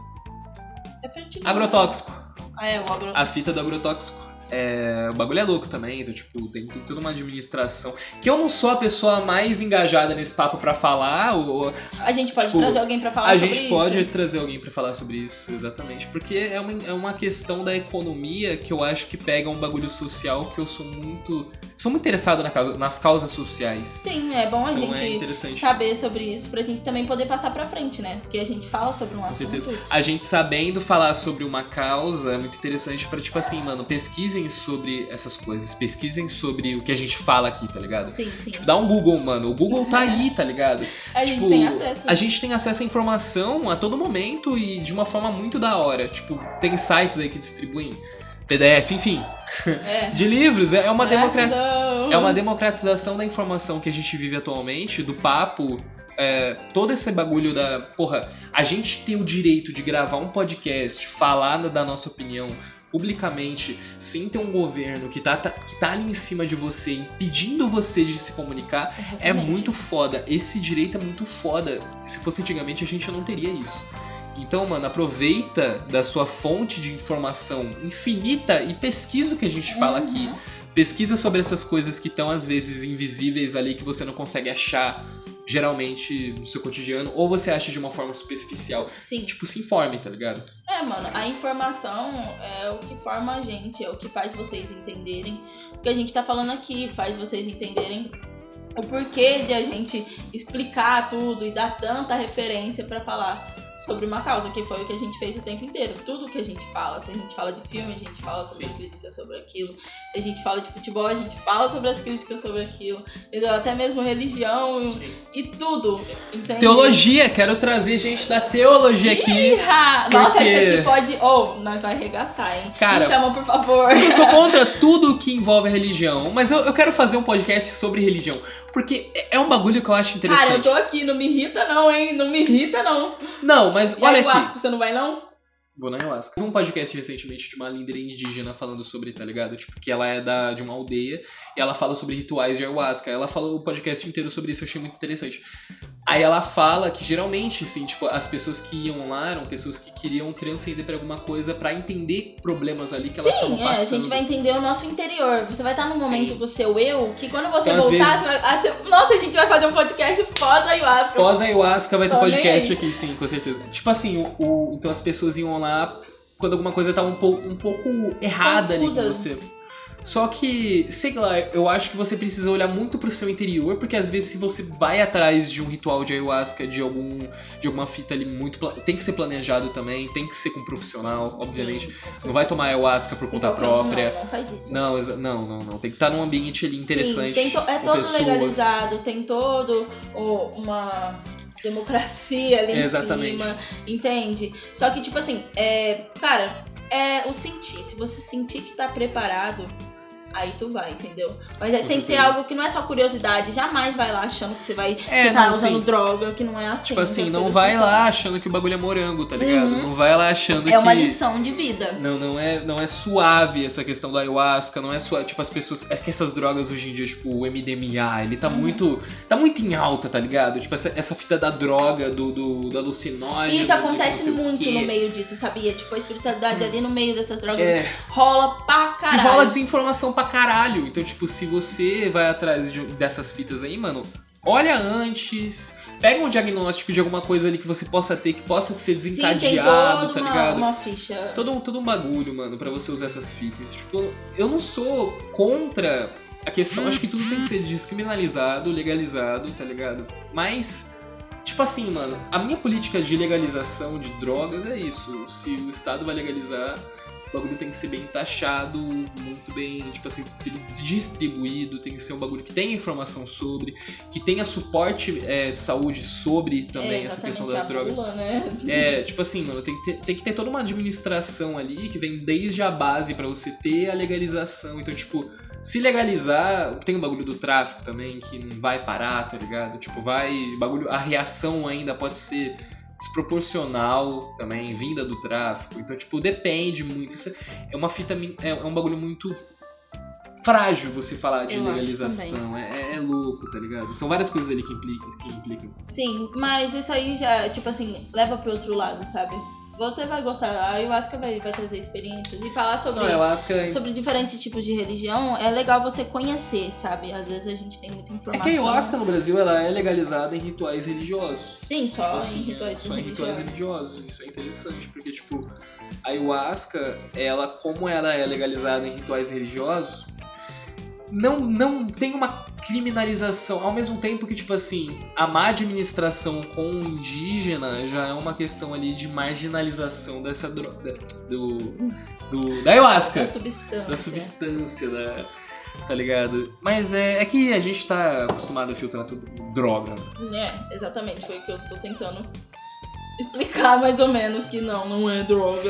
Speaker 2: É fertilizante.
Speaker 1: Agrotóxico.
Speaker 2: Ah, é, o agro...
Speaker 1: A fita do agrotóxico. É, o bagulho é louco também, então, tipo, tem, tem toda uma administração. Que eu não sou a pessoa mais engajada nesse papo pra falar, ou,
Speaker 2: A gente pode
Speaker 1: tipo,
Speaker 2: trazer alguém pra falar
Speaker 1: a
Speaker 2: sobre
Speaker 1: gente
Speaker 2: isso.
Speaker 1: pode trazer alguém pra falar sobre isso, exatamente. Porque é uma, é uma questão da economia que eu acho que pega um bagulho social que eu sou muito. Sou muito interessado na causa- nas causas sociais.
Speaker 2: Sim, é bom a
Speaker 1: Então é
Speaker 2: gente
Speaker 1: interessante.
Speaker 2: saber sobre isso pra gente também poder passar pra frente, né? Porque a gente fala sobre um
Speaker 1: Com
Speaker 2: assunto.
Speaker 1: certeza. A gente sabendo falar sobre uma causa é muito interessante pra, tipo assim, mano, pesquisem sobre essas coisas. Pesquisem sobre o que a gente fala aqui, tá ligado?
Speaker 2: Sim, sim.
Speaker 1: Tipo, dá um Google, mano. O Google tá aí, tá ligado?
Speaker 2: a gente
Speaker 1: tipo,
Speaker 2: tem acesso.
Speaker 1: A gente tem acesso à informação a todo momento e de uma forma muito da hora. Tipo, tem sites aí que distribuem PDF, enfim.
Speaker 2: É.
Speaker 1: De livros, é uma, democra...
Speaker 2: Gratidão.
Speaker 1: é uma democratização da informação que a gente vive atualmente, do papo. é, todo esse bagulho da. Porra, a gente tem o direito de gravar um podcast, falar da nossa opinião publicamente, sem ter um governo que tá, tá- que tá ali em cima de você, impedindo você de se comunicar, é
Speaker 2: Exatamente.
Speaker 1: muito foda. Esse direito é muito foda. Se fosse antigamente, a gente não teria isso. Então, mano, aproveita da sua fonte de informação infinita e pesquisa o que a gente fala
Speaker 2: Uhum.
Speaker 1: aqui. Pesquisa sobre essas coisas que estão, às vezes, invisíveis ali, que você não consegue achar, geralmente, no seu cotidiano, ou você acha de uma forma superficial.
Speaker 2: Sim.
Speaker 1: Tipo, se informe, tá ligado?
Speaker 2: É, mano, a informação é o que forma a gente, é o que faz vocês entenderem o que a gente tá falando aqui, faz vocês entenderem o porquê de a gente explicar tudo e dar tanta referência pra falar sobre uma causa, que foi o que a gente fez o tempo inteiro. Tudo que a gente fala, se a gente fala de filme, a gente fala sobre
Speaker 1: Sim.
Speaker 2: as críticas sobre aquilo. Se a gente fala de futebol, a gente fala sobre as críticas sobre aquilo. Entendeu? Até mesmo religião
Speaker 1: Sim.
Speaker 2: e tudo. Entende?
Speaker 1: Teologia, quero trazer gente da teologia aqui.
Speaker 2: Ih, Nossa,
Speaker 1: porque-
Speaker 2: isso aqui pode. Ou, nós vai arregaçar, hein?
Speaker 1: Cara,
Speaker 2: Me chama, por favor.
Speaker 1: Eu sou contra tudo que envolve religião, mas eu, eu quero fazer um podcast sobre religião. Porque é um bagulho que eu acho
Speaker 2: Cara,
Speaker 1: interessante.
Speaker 2: eu tô aqui, não me irrita não, hein? Não me irrita não.
Speaker 1: Não, mas
Speaker 2: E
Speaker 1: olha
Speaker 2: aí,
Speaker 1: aqui.
Speaker 2: Vasco, você não vai não?
Speaker 1: Vou na ayahuasca. Vi um podcast recentemente de uma líder indígena falando sobre, tá ligado? Tipo, que ela é da, de uma aldeia e ela fala sobre rituais de ayahuasca. Ela falou o podcast inteiro sobre isso, eu achei muito interessante. Aí ela fala que geralmente, assim, tipo, as pessoas que iam lá eram pessoas que queriam transcender pra alguma coisa pra entender problemas ali que elas estavam
Speaker 2: Sim, é, a
Speaker 1: passando.
Speaker 2: gente vai entender o nosso interior. Você vai estar num momento
Speaker 1: Sim.
Speaker 2: do seu eu que quando você
Speaker 1: Então,
Speaker 2: voltar,
Speaker 1: vezes-
Speaker 2: você vai. ah, você- Nossa, a gente vai fazer um podcast pós-ayahuasca.
Speaker 1: Pós-ayahuasca vai ter
Speaker 2: nem
Speaker 1: podcast aqui, sim, com certeza. Tipo assim, o, o- então as pessoas iam lá quando alguma coisa tava um pouco, um pouco errada ali com
Speaker 2: Confusa.
Speaker 1: você. Só que, sei lá, eu acho que você precisa olhar muito pro seu interior, porque às vezes se você vai atrás de um ritual de ayahuasca, de algum de alguma fita ali muito, tem que ser planejado também, tem que ser com um profissional, obviamente.
Speaker 2: Sim,
Speaker 1: Não vai tomar ayahuasca por conta própria.
Speaker 2: Não, não faz isso.
Speaker 1: Não, não, não, não. Tem que estar num ambiente ali interessante.
Speaker 2: Sim, tem to- é todo
Speaker 1: pessoas.
Speaker 2: legalizado, tem todo uma democracia ali
Speaker 1: Exatamente.
Speaker 2: em cima, entende? Só que, tipo assim, é, cara, é o sentir. Se você sentir que tá preparado, aí tu vai, entendeu? Mas aí
Speaker 1: Com
Speaker 2: tem que ser algo que não é só curiosidade, jamais vai lá achando que você vai
Speaker 1: É,
Speaker 2: tá usando
Speaker 1: sim.
Speaker 2: droga, que não é assim.
Speaker 1: Tipo assim, não vai lá achando que o bagulho é morango, tá ligado?
Speaker 2: Uhum.
Speaker 1: Não vai lá achando
Speaker 2: É
Speaker 1: que.
Speaker 2: uma lição de vida.
Speaker 1: Não, não é, não é suave essa questão do ayahuasca, não é suave. Tipo, as pessoas. É que essas drogas hoje em dia, tipo, o MDMA, ele tá
Speaker 2: Uhum.
Speaker 1: muito. Tá muito em alta, tá ligado? Tipo, essa, essa fita da droga, do, do, do alucinógeno.
Speaker 2: E isso acontece muito no meio disso, sabia? Tipo, a espiritualidade ali no meio dessas drogas
Speaker 1: É,
Speaker 2: rola pra
Speaker 1: e
Speaker 2: caralho.
Speaker 1: rola desinformação pra caralho. Então, tipo, se você vai atrás de- dessas fitas aí, mano, olha antes. Pega um diagnóstico de alguma coisa ali que você possa ter, que possa ser
Speaker 2: Sim,
Speaker 1: desencadeado,
Speaker 2: toda
Speaker 1: tá
Speaker 2: uma,
Speaker 1: ligado?
Speaker 2: uma ficha.
Speaker 1: todo, um- todo um bagulho, mano, pra você usar essas fitas. Tipo, eu não sou contra a questão. Acho que tudo tem que ser descriminalizado, legalizado, tá ligado? Mas, tipo assim, mano, a minha política de legalização de drogas é isso. Se o Estado vai legalizar, o bagulho tem que ser bem taxado, muito bem, tipo assim, distri- distribuído, tem que ser um bagulho que tenha informação sobre, que tenha suporte é, de saúde sobre também
Speaker 2: é,
Speaker 1: essa questão das drogas.
Speaker 2: bula, né?
Speaker 1: É, tipo assim, mano, tem que, ter, tem que ter toda uma administração ali que vem desde a base pra você ter a legalização. Então, tipo, se legalizar, tem o bagulho do tráfico também, que não vai parar, tá ligado? Tipo, vai. Bagulho, a reação ainda pode ser desproporcional também, vinda do tráfico. Então, tipo, depende muito. Isso é uma fita. É, é um bagulho muito. Frágil você falar de
Speaker 2: Eu
Speaker 1: legalização. É, é- é louco, tá ligado? São várias coisas ali que implicam. Que implicam.
Speaker 2: Sim, mas isso aí já, tipo assim, leva pro outro lado, sabe? Você vai gostar, a ayahuasca vai, vai trazer experiências e falar sobre,
Speaker 1: Não, que é
Speaker 2: sobre diferentes tipos de religião é legal você conhecer, sabe? Às vezes a gente tem muita
Speaker 1: É
Speaker 2: informação.
Speaker 1: que a ayahuasca no Brasil ela é legalizada em rituais religiosos.
Speaker 2: Sim, só
Speaker 1: Tipo assim,
Speaker 2: em rituais
Speaker 1: só em rituais
Speaker 2: religiosos.
Speaker 1: Isso é interessante, porque, tipo, a ayahuasca, ela, como ela é legalizada em rituais religiosos, não, não tem uma criminalização. Ao mesmo tempo que, tipo assim, a má administração com o indígena já é uma questão ali de marginalização dessa droga. Do, do, da ayahuasca
Speaker 2: Da substância.
Speaker 1: da substância, da, tá ligado? Mas é, é que a gente tá acostumado a filtrar tudo droga. né?
Speaker 2: É, exatamente, foi o que eu tô tentando explicar mais ou menos que não, não é droga.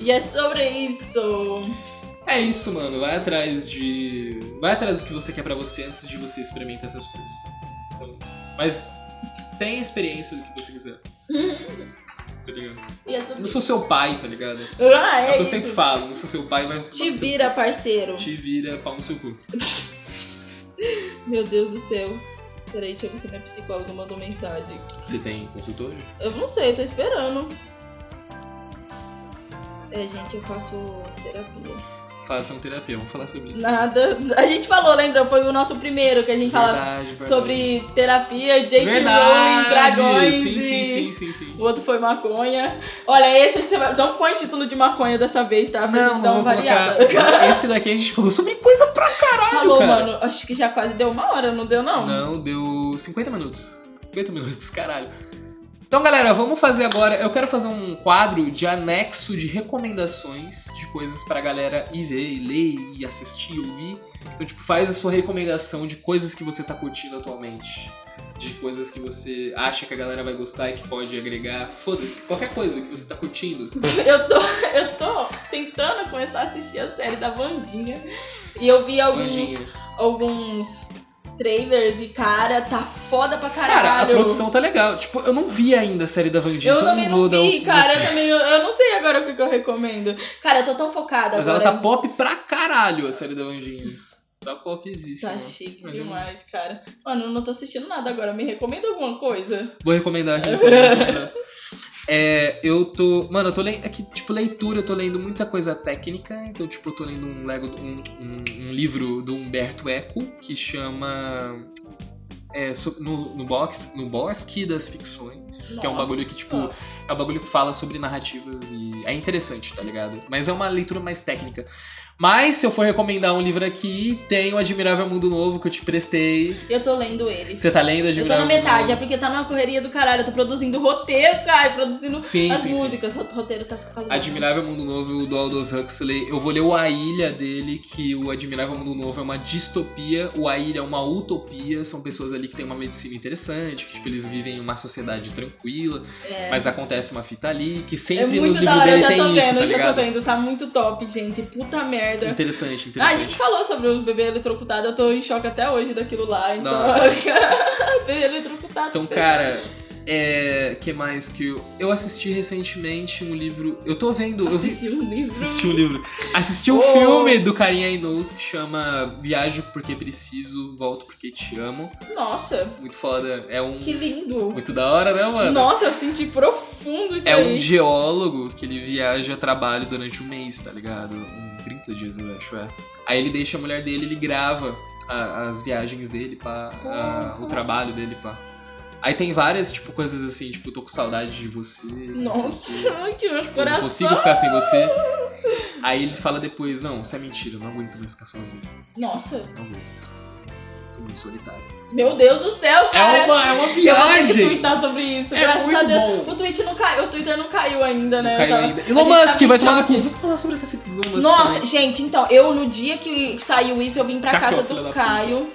Speaker 2: E é sobre isso.
Speaker 1: É isso, mano. Vai atrás de. Vai atrás do que você quer pra você antes de você experimentar essas coisas. Então, mas tenha experiência do que você quiser. Tá ligado?
Speaker 2: É tudo
Speaker 1: não sou seu pai, tá ligado?
Speaker 2: Ah,
Speaker 1: É o
Speaker 2: é
Speaker 1: que eu
Speaker 2: isso.
Speaker 1: sempre falo. Não sou seu pai, vai.
Speaker 2: Te vira,
Speaker 1: cu.
Speaker 2: parceiro.
Speaker 1: Te vira, pau no seu cu.
Speaker 2: Meu Deus do céu. Peraí, deixa eu ver se minha psicóloga mandou mensagem.
Speaker 1: Você tem consultório?
Speaker 2: Eu não sei, eu tô esperando. É, gente, eu faço terapia.
Speaker 1: Façam terapia, vamos falar sobre isso.
Speaker 2: Nada. A gente falou, lembra? Foi o nosso primeiro que a gente falava
Speaker 1: Verdade, verdade.
Speaker 2: sobre terapia, Jake Rowling,
Speaker 1: Verdade!
Speaker 2: dragões
Speaker 1: Sim, sim, sim, sim, sim.
Speaker 2: O outro foi maconha. Olha, esse você vai... não põe título de maconha dessa vez, tá? Pra gente dar uma variada.
Speaker 1: colocar- Esse daqui a gente falou sobre coisa pra caralho,
Speaker 2: Falou,
Speaker 1: cara.
Speaker 2: mano. Acho que já quase deu uma hora, não deu, não?
Speaker 1: Não, deu 50 minutos. 50 minutos, caralho. Então, galera, vamos fazer agora. Eu quero fazer um quadro de anexo de recomendações de coisas pra galera ir ver, e ler, e assistir, e ouvir. Então, tipo, faz a sua recomendação de coisas que você tá curtindo atualmente. De coisas que você acha que a galera vai gostar e que pode agregar. Foda-se, qualquer coisa que você tá curtindo.
Speaker 2: Eu tô, eu tô tentando começar a assistir a série da Vandinha. E eu vi alguns,
Speaker 1: Bandinha.
Speaker 2: alguns trailers e, cara, tá foda pra caralho.
Speaker 1: Cara, a produção tá legal. Tipo, eu não vi ainda a série da Vandinha,
Speaker 2: Eu
Speaker 1: então
Speaker 2: também
Speaker 1: não dar
Speaker 2: vi,
Speaker 1: o-
Speaker 2: cara. Eu também. Eu, eu não sei agora o que, que eu recomendo. Cara, eu tô tão focada
Speaker 1: Mas
Speaker 2: agora.
Speaker 1: ela tá pop pra caralho, a série da Vandinha. Tá popzíssima.
Speaker 2: Tá chique
Speaker 1: Mas eu
Speaker 2: demais, cara. Mano, eu não tô assistindo nada agora. Me recomenda alguma coisa?
Speaker 1: Vou recomendar recomendar. É, eu tô. Mano, eu tô lendo. É que, tipo, leitura, eu tô lendo muita coisa técnica. Então, tipo, eu tô lendo um, Lego, um, um, um livro do Humberto Eco que chama. É, no, no, box, no Bosque das Ficções. Que é um
Speaker 2: Nossa.
Speaker 1: bagulho que, tipo, é um bagulho que fala sobre narrativas e é interessante, tá ligado? Mas é uma leitura mais técnica. Mas se eu for recomendar um livro aqui, tem o Admirável Mundo Novo que eu te prestei.
Speaker 2: Eu tô lendo ele.
Speaker 1: Você tá lendo
Speaker 2: Eu tô
Speaker 1: Admirável
Speaker 2: na metade, é porque tá numa correria do caralho. Eu tô produzindo roteiro, cara, produzindo
Speaker 1: Sim,
Speaker 2: as
Speaker 1: sim, sim.
Speaker 2: músicas. O roteiro tá se falando.
Speaker 1: Admirável Mundo Novo do Aldous Huxley. Eu vou ler o A Ilha dele, que o Admirável Mundo Novo é uma distopia, o A Ilha é uma utopia. São pessoas ali que tem uma medicina interessante, que tipo, eles vivem em uma sociedade tranquila,
Speaker 2: É.
Speaker 1: mas acontece uma fita ali, que
Speaker 2: É
Speaker 1: sempre no
Speaker 2: muito
Speaker 1: livro
Speaker 2: da hora,
Speaker 1: dele
Speaker 2: já
Speaker 1: tem
Speaker 2: tô
Speaker 1: isso,
Speaker 2: vendo,
Speaker 1: tá
Speaker 2: já tô
Speaker 1: ligado?
Speaker 2: vendo. Tá muito top, gente. Puta merda.
Speaker 1: Interessante,
Speaker 2: Ah, a
Speaker 1: interessante.
Speaker 2: gente falou sobre o bebê eletrocutado, eu tô em choque até hoje daquilo lá. Então,
Speaker 1: Nossa.
Speaker 2: bebê eletrocutado.
Speaker 1: Então, cara, é. que mais que eu. Eu assisti recentemente um livro. Eu tô vendo. Eu vi.
Speaker 2: Assisti um livro.
Speaker 1: Assisti um livro. Assisti um
Speaker 2: Oh.
Speaker 1: filme do Carinha Inous que chama Viajo Porque Preciso, Volto Porque Te Amo.
Speaker 2: Nossa,
Speaker 1: Muito foda. É um.
Speaker 2: que lindo.
Speaker 1: Muito da hora, né, mano?
Speaker 2: Nossa, eu senti profundo isso
Speaker 1: É
Speaker 2: aí.
Speaker 1: um geólogo que ele viaja a trabalho durante um mês, tá ligado? Um 30 dias, eu acho, é. Aí ele deixa a mulher dele, ele grava a- as viagens dele, pá, a- o trabalho dele, pá. Aí tem várias, tipo, coisas assim, tipo, tô com saudade de você. não.
Speaker 2: Nossa, que meus
Speaker 1: Eu não
Speaker 2: coração.
Speaker 1: consigo ficar sem você. Aí ele fala depois, não, isso é mentira, eu não aguento mais ficar sozinho.
Speaker 2: Nossa,
Speaker 1: Não aguento mais ficar sozinho. Tô muito solitário.
Speaker 2: meu Deus do céu,
Speaker 1: É
Speaker 2: cara.
Speaker 1: uma, é uma
Speaker 2: Eu ter que
Speaker 1: viagem!
Speaker 2: twittar sobre isso.
Speaker 1: É
Speaker 2: Graças
Speaker 1: muito
Speaker 2: a Deus.
Speaker 1: bom.
Speaker 2: O, tweet não caiu, o Twitter não caiu ainda, né?
Speaker 1: Não
Speaker 2: Eu
Speaker 1: caiu
Speaker 2: tava-
Speaker 1: ainda. Elon Musk vai tomar no cu. Vamos falar sobre essa fita do Elon Musk
Speaker 2: Nossa,
Speaker 1: também.
Speaker 2: gente, então, eu no dia que saiu isso, eu vim pra
Speaker 1: Tá
Speaker 2: casa do Caio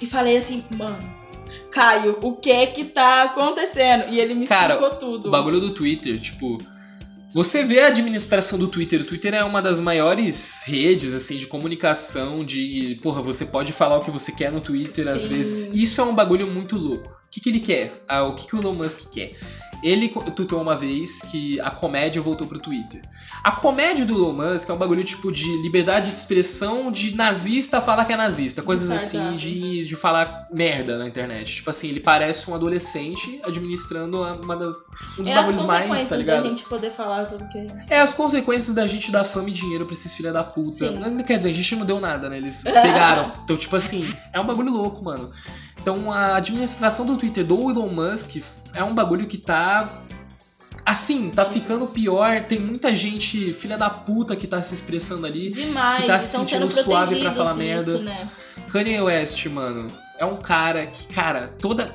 Speaker 2: e falei assim, mano, Caio, o que é que tá acontecendo? E ele me
Speaker 1: Cara,
Speaker 2: explicou tudo.
Speaker 1: O bagulho do Twitter, tipo. Você vê a administração do Twitter. O Twitter é uma das maiores redes, assim, de comunicação, de. Porra, você pode falar o que você quer no Twitter, às
Speaker 2: Sim.
Speaker 1: vezes. Isso é um bagulho muito louco. O que, que ele quer? Ah, o que, que o Elon Musk quer? Ele tweetou uma vez que a comédia voltou pro Twitter. A comédia do Elon Musk é um bagulho tipo de liberdade de expressão de nazista falar que é nazista. Coisas assim de, de falar merda na internet. Tipo assim, ele parece um adolescente administrando uma das, um dos
Speaker 2: é
Speaker 1: bagulhos mais,
Speaker 2: consequências
Speaker 1: tá
Speaker 2: da
Speaker 1: ligado?
Speaker 2: gente poder falar tudo que a gente...
Speaker 1: É as consequências da gente dar fama e dinheiro pra esses filha da puta.
Speaker 2: Sim.
Speaker 1: Não quer dizer, a gente não deu nada, né? Eles pegaram. Então, tipo assim, é um bagulho louco, mano. Então, a administração do Twitter do Elon Musk é um bagulho que tá. Assim, tá ficando pior. Tem muita gente, filha da puta, que tá se expressando ali.
Speaker 2: Demais,
Speaker 1: Que tá se sentindo suave pra falar
Speaker 2: nisso,
Speaker 1: merda.
Speaker 2: né?
Speaker 1: Kanye West, mano, é um cara que, cara, toda.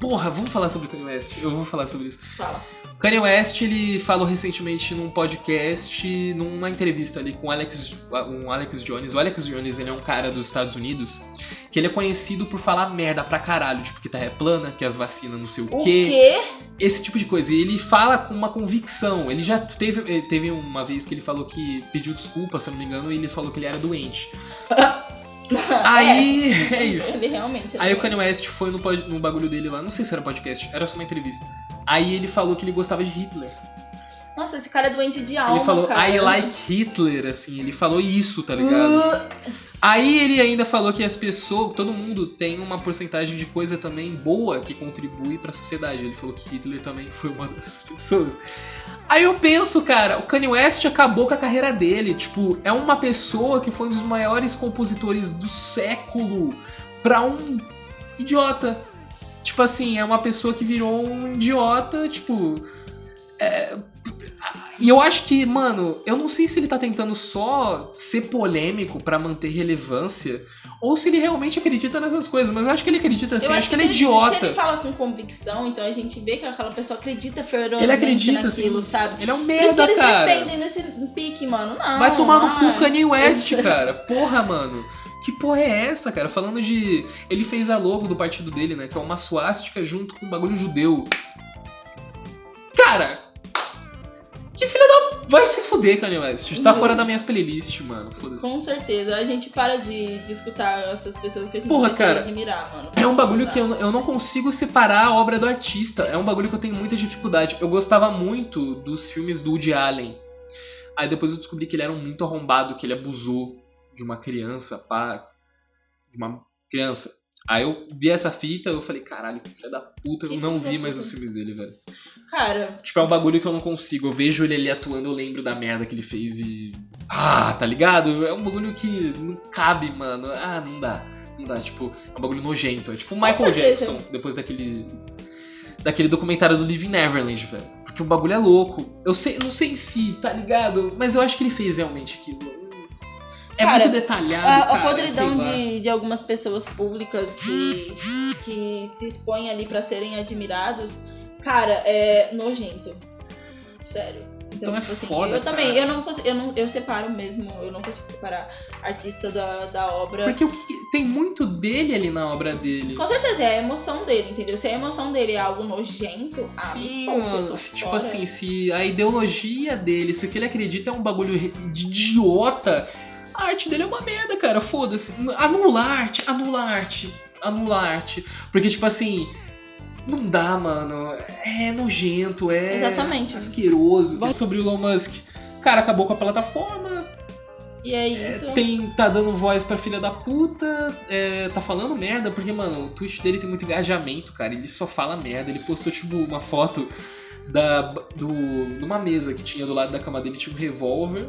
Speaker 1: Porra, vamos falar sobre Kanye West. Eu vou falar sobre isso.
Speaker 2: Fala.
Speaker 1: Kanye West, ele falou recentemente num podcast, numa entrevista ali com o Alex, um Alex Jones. O Alex Jones, ele é um cara dos Estados Unidos que ele é conhecido por falar merda pra caralho, tipo que Terra é plana, que as vacinas não sei o,
Speaker 2: O
Speaker 1: quê.
Speaker 2: quê?
Speaker 1: Esse tipo de coisa. E ele fala com uma convicção. Ele já teve, eh, teve uma vez que ele falou que pediu desculpa, se eu não me engano, e ele falou que ele era doente. Aí, é isso.
Speaker 2: Ele realmente é
Speaker 1: Aí o
Speaker 2: doente.
Speaker 1: Kanye West foi no, no bagulho dele lá, não sei se era podcast, era só uma entrevista. Aí ele falou que ele gostava de Hitler.
Speaker 2: Nossa, esse cara é doente de alma,
Speaker 1: ele falou,
Speaker 2: cara.
Speaker 1: I like Hitler, assim, ele falou isso, tá ligado?
Speaker 2: Uh,
Speaker 1: Aí ele ainda falou que as pessoas, todo mundo tem uma porcentagem de coisa também boa que contribui pra sociedade. Ele falou que Hitler também foi uma dessas pessoas. Aí eu penso, cara, o Kanye West acabou com a carreira dele. Tipo, é uma pessoa que foi um dos maiores compositores do século pra um idiota. Tipo assim, é uma pessoa que virou um idiota, tipo. é, E eu acho que, mano, eu não sei se ele tá tentando só ser polêmico pra manter relevância ou se ele realmente acredita nessas coisas, mas eu acho que ele acredita assim,
Speaker 2: eu
Speaker 1: acho, que ele é idiota.
Speaker 2: Se ele fala com convicção, então a gente vê que aquela pessoa acredita ferozmente
Speaker 1: Ele acredita,
Speaker 2: naquilo,
Speaker 1: assim.
Speaker 2: sabe?
Speaker 1: Ele é um
Speaker 2: Por isso que
Speaker 1: merda,
Speaker 2: eles
Speaker 1: cara.
Speaker 2: defendem nesse pique, mano. Não,
Speaker 1: Vai tomar no cu Kanye West, cara. Porra, mano. Que porra é essa, cara? Falando de. Ele fez a logo do partido dele, né? Que é uma suástica junto com um bagulho judeu. Cara! Que filha da. Vai se fuder, Kanye West. Tá fora da minhas playlists, mano. Foda-se.
Speaker 2: Com certeza. A gente para de, de escutar essas pessoas que a gente
Speaker 1: Porra, cara,
Speaker 2: admirar, mano.
Speaker 1: É um bagulho
Speaker 2: Não
Speaker 1: que eu, eu não consigo separar a obra do artista. É um bagulho que eu tenho muita dificuldade. Eu gostava muito dos filmes do Woody Allen. Aí depois eu descobri que ele era um muito arrombado, que ele abusou de uma criança, pá. De uma criança. Aí eu vi essa fita, eu falei, caralho, que filha da puta, eu
Speaker 2: Que
Speaker 1: não
Speaker 2: filho da
Speaker 1: vi mais os filmes dele, velho.
Speaker 2: Cara,
Speaker 1: Tipo, é um bagulho que eu não consigo. Eu vejo ele ali atuando, eu lembro da merda que ele fez e. Ah, tá ligado? É um bagulho que não cabe, mano. Ah, não dá. Não dá. Tipo, é um bagulho nojento. É tipo o Michael. Jackson, depois daquele. Daquele documentário do Living Neverland, velho. Porque o bagulho é louco. Eu sei, não sei se, tá ligado? Mas eu acho que ele fez realmente aquilo. É
Speaker 2: Cara,
Speaker 1: muito detalhado.
Speaker 2: a, a
Speaker 1: cara,
Speaker 2: podridão de, de algumas pessoas públicas que, que se expõem ali pra serem admirados, cara, é nojento. Sério.
Speaker 1: Então é
Speaker 2: tipo assim,
Speaker 1: foda,
Speaker 2: eu também, eu não consigo, eu não, eu separo mesmo, eu não consigo separar artista da, da obra.
Speaker 1: Porque o que tem muito dele ali na obra dele.
Speaker 2: Com certeza, é a emoção dele, entendeu? Se a emoção dele é algo nojento, ah,
Speaker 1: Sim,
Speaker 2: tô
Speaker 1: se, tipo
Speaker 2: fora.
Speaker 1: assim, se a ideologia dele, se o que ele acredita é um bagulho de idiota, a arte dele é uma merda, cara. Foda-se. Anula a arte, anula a arte, anula a arte. Porque, tipo assim, não dá, mano. É nojento, é
Speaker 2: Exatamente.
Speaker 1: asqueroso.
Speaker 2: Vamos-
Speaker 1: Sobre o Elon Musk. Cara, acabou com a plataforma,
Speaker 2: E é isso.
Speaker 1: tem, tá dando voz pra filha da puta, é, tá falando merda, porque, mano, o tweet dele tem muito engajamento, cara. Ele só fala merda. Ele postou, tipo, uma foto da, do, numa mesa que tinha do lado da cama dele, tinha um revólver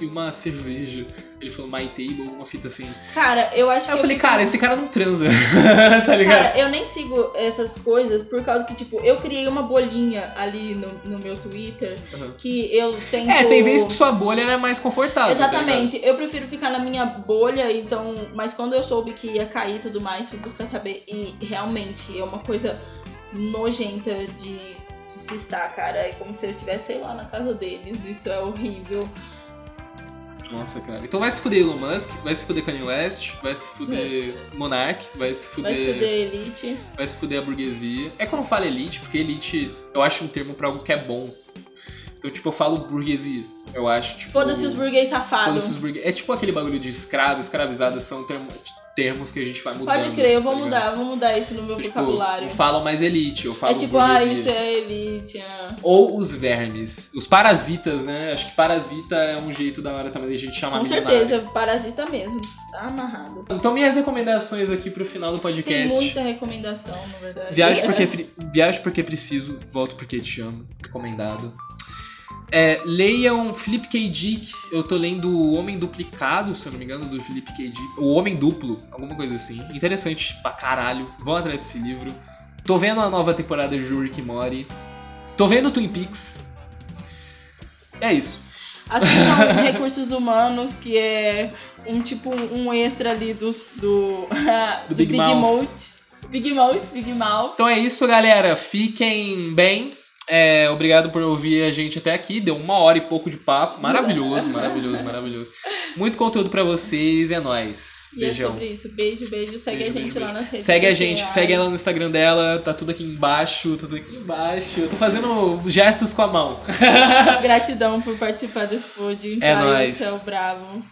Speaker 1: e uma cerveja. Ele falou my table, uma fita assim.
Speaker 2: Cara, eu acho
Speaker 1: Aí eu
Speaker 2: que.
Speaker 1: falei,
Speaker 2: fico-
Speaker 1: cara, esse cara não transa, tá ligado?
Speaker 2: Cara, eu nem sigo essas coisas por causa que, tipo, eu criei uma bolinha ali no, no meu Twitter
Speaker 1: Uhum.
Speaker 2: que eu tento.
Speaker 1: É, tem vezes que sua bolha é mais confortável. tá?
Speaker 2: Exatamente, eu prefiro ficar na minha bolha, então. Mas quando eu soube que ia cair e tudo mais, fui buscar saber. E realmente é uma coisa nojenta de, de se estar, cara. É como se eu estivesse, sei lá, na casa deles. Isso é horrível.
Speaker 1: Nossa, cara. Então vai se fuder Elon Musk, vai se fuder Kanye West, vai se fuder Monark, vai se fuder.
Speaker 2: Vai se fuder elite.
Speaker 1: vai se fuder a burguesia. É que eu falo elite, porque elite eu acho um termo pra algo que é bom. Então, tipo, eu falo burguesia. Eu acho, tipo.
Speaker 2: Foda-se os burguês
Speaker 1: Foda-se
Speaker 2: safados.
Speaker 1: os burgueses. É tipo aquele bagulho de escravo, escravizado, são termo- termos que a gente vai mudando.
Speaker 2: Pode crer, eu vou
Speaker 1: tá
Speaker 2: mudar, vou mudar isso no meu
Speaker 1: Então, tipo,
Speaker 2: vocabulário.
Speaker 1: eu falo mais elite, eu falo
Speaker 2: É tipo, ah, isso é elite. ah.
Speaker 1: Ou os vermes. Os parasitas, né? Acho que parasita é um jeito da hora também da gente chamar
Speaker 2: Com certeza, parasita mesmo. Tá amarrado.
Speaker 1: Então, minhas recomendações aqui pro final do
Speaker 2: Tem
Speaker 1: podcast.
Speaker 2: muita recomendação, na verdade.
Speaker 1: Viagem porque, viagem porque preciso, volto porque te amo. Recomendado. É, leiam Philip K. Dick. Eu tô lendo O Homem Duplicado, se eu não me engano, do Philip K. Dick. O Homem Duplo, alguma coisa assim. Interessante pra caralho. Vão atrás desse livro. Tô vendo a nova temporada de Rick Morty. Tô vendo Twin Peaks. É isso.
Speaker 2: Assistam Recursos Humanos, que é um tipo um extra ali dos, do, do,
Speaker 1: Big
Speaker 2: Big,
Speaker 1: Mouth.
Speaker 2: Mouth. Big Mouth, Big Mouth.
Speaker 1: Então é isso, galera. Fiquem bem. É, obrigado por ouvir a gente até aqui. Deu uma hora e pouco de papo. Maravilhoso, maravilhoso, maravilhoso. Muito conteúdo pra vocês. É nóis.
Speaker 2: E é
Speaker 1: Beijão.
Speaker 2: sobre isso. Beijo, beijo. Segue
Speaker 1: Beijo,
Speaker 2: a gente
Speaker 1: beijo,
Speaker 2: lá nas redes
Speaker 1: Segue a gente, segue ela no Instagram dela, tá tudo aqui embaixo, tudo aqui embaixo. Eu tô fazendo gestos com a mão.
Speaker 2: Gratidão por participar desse pod.
Speaker 1: É
Speaker 2: Caio,
Speaker 1: nóis.
Speaker 2: Céu Bravo.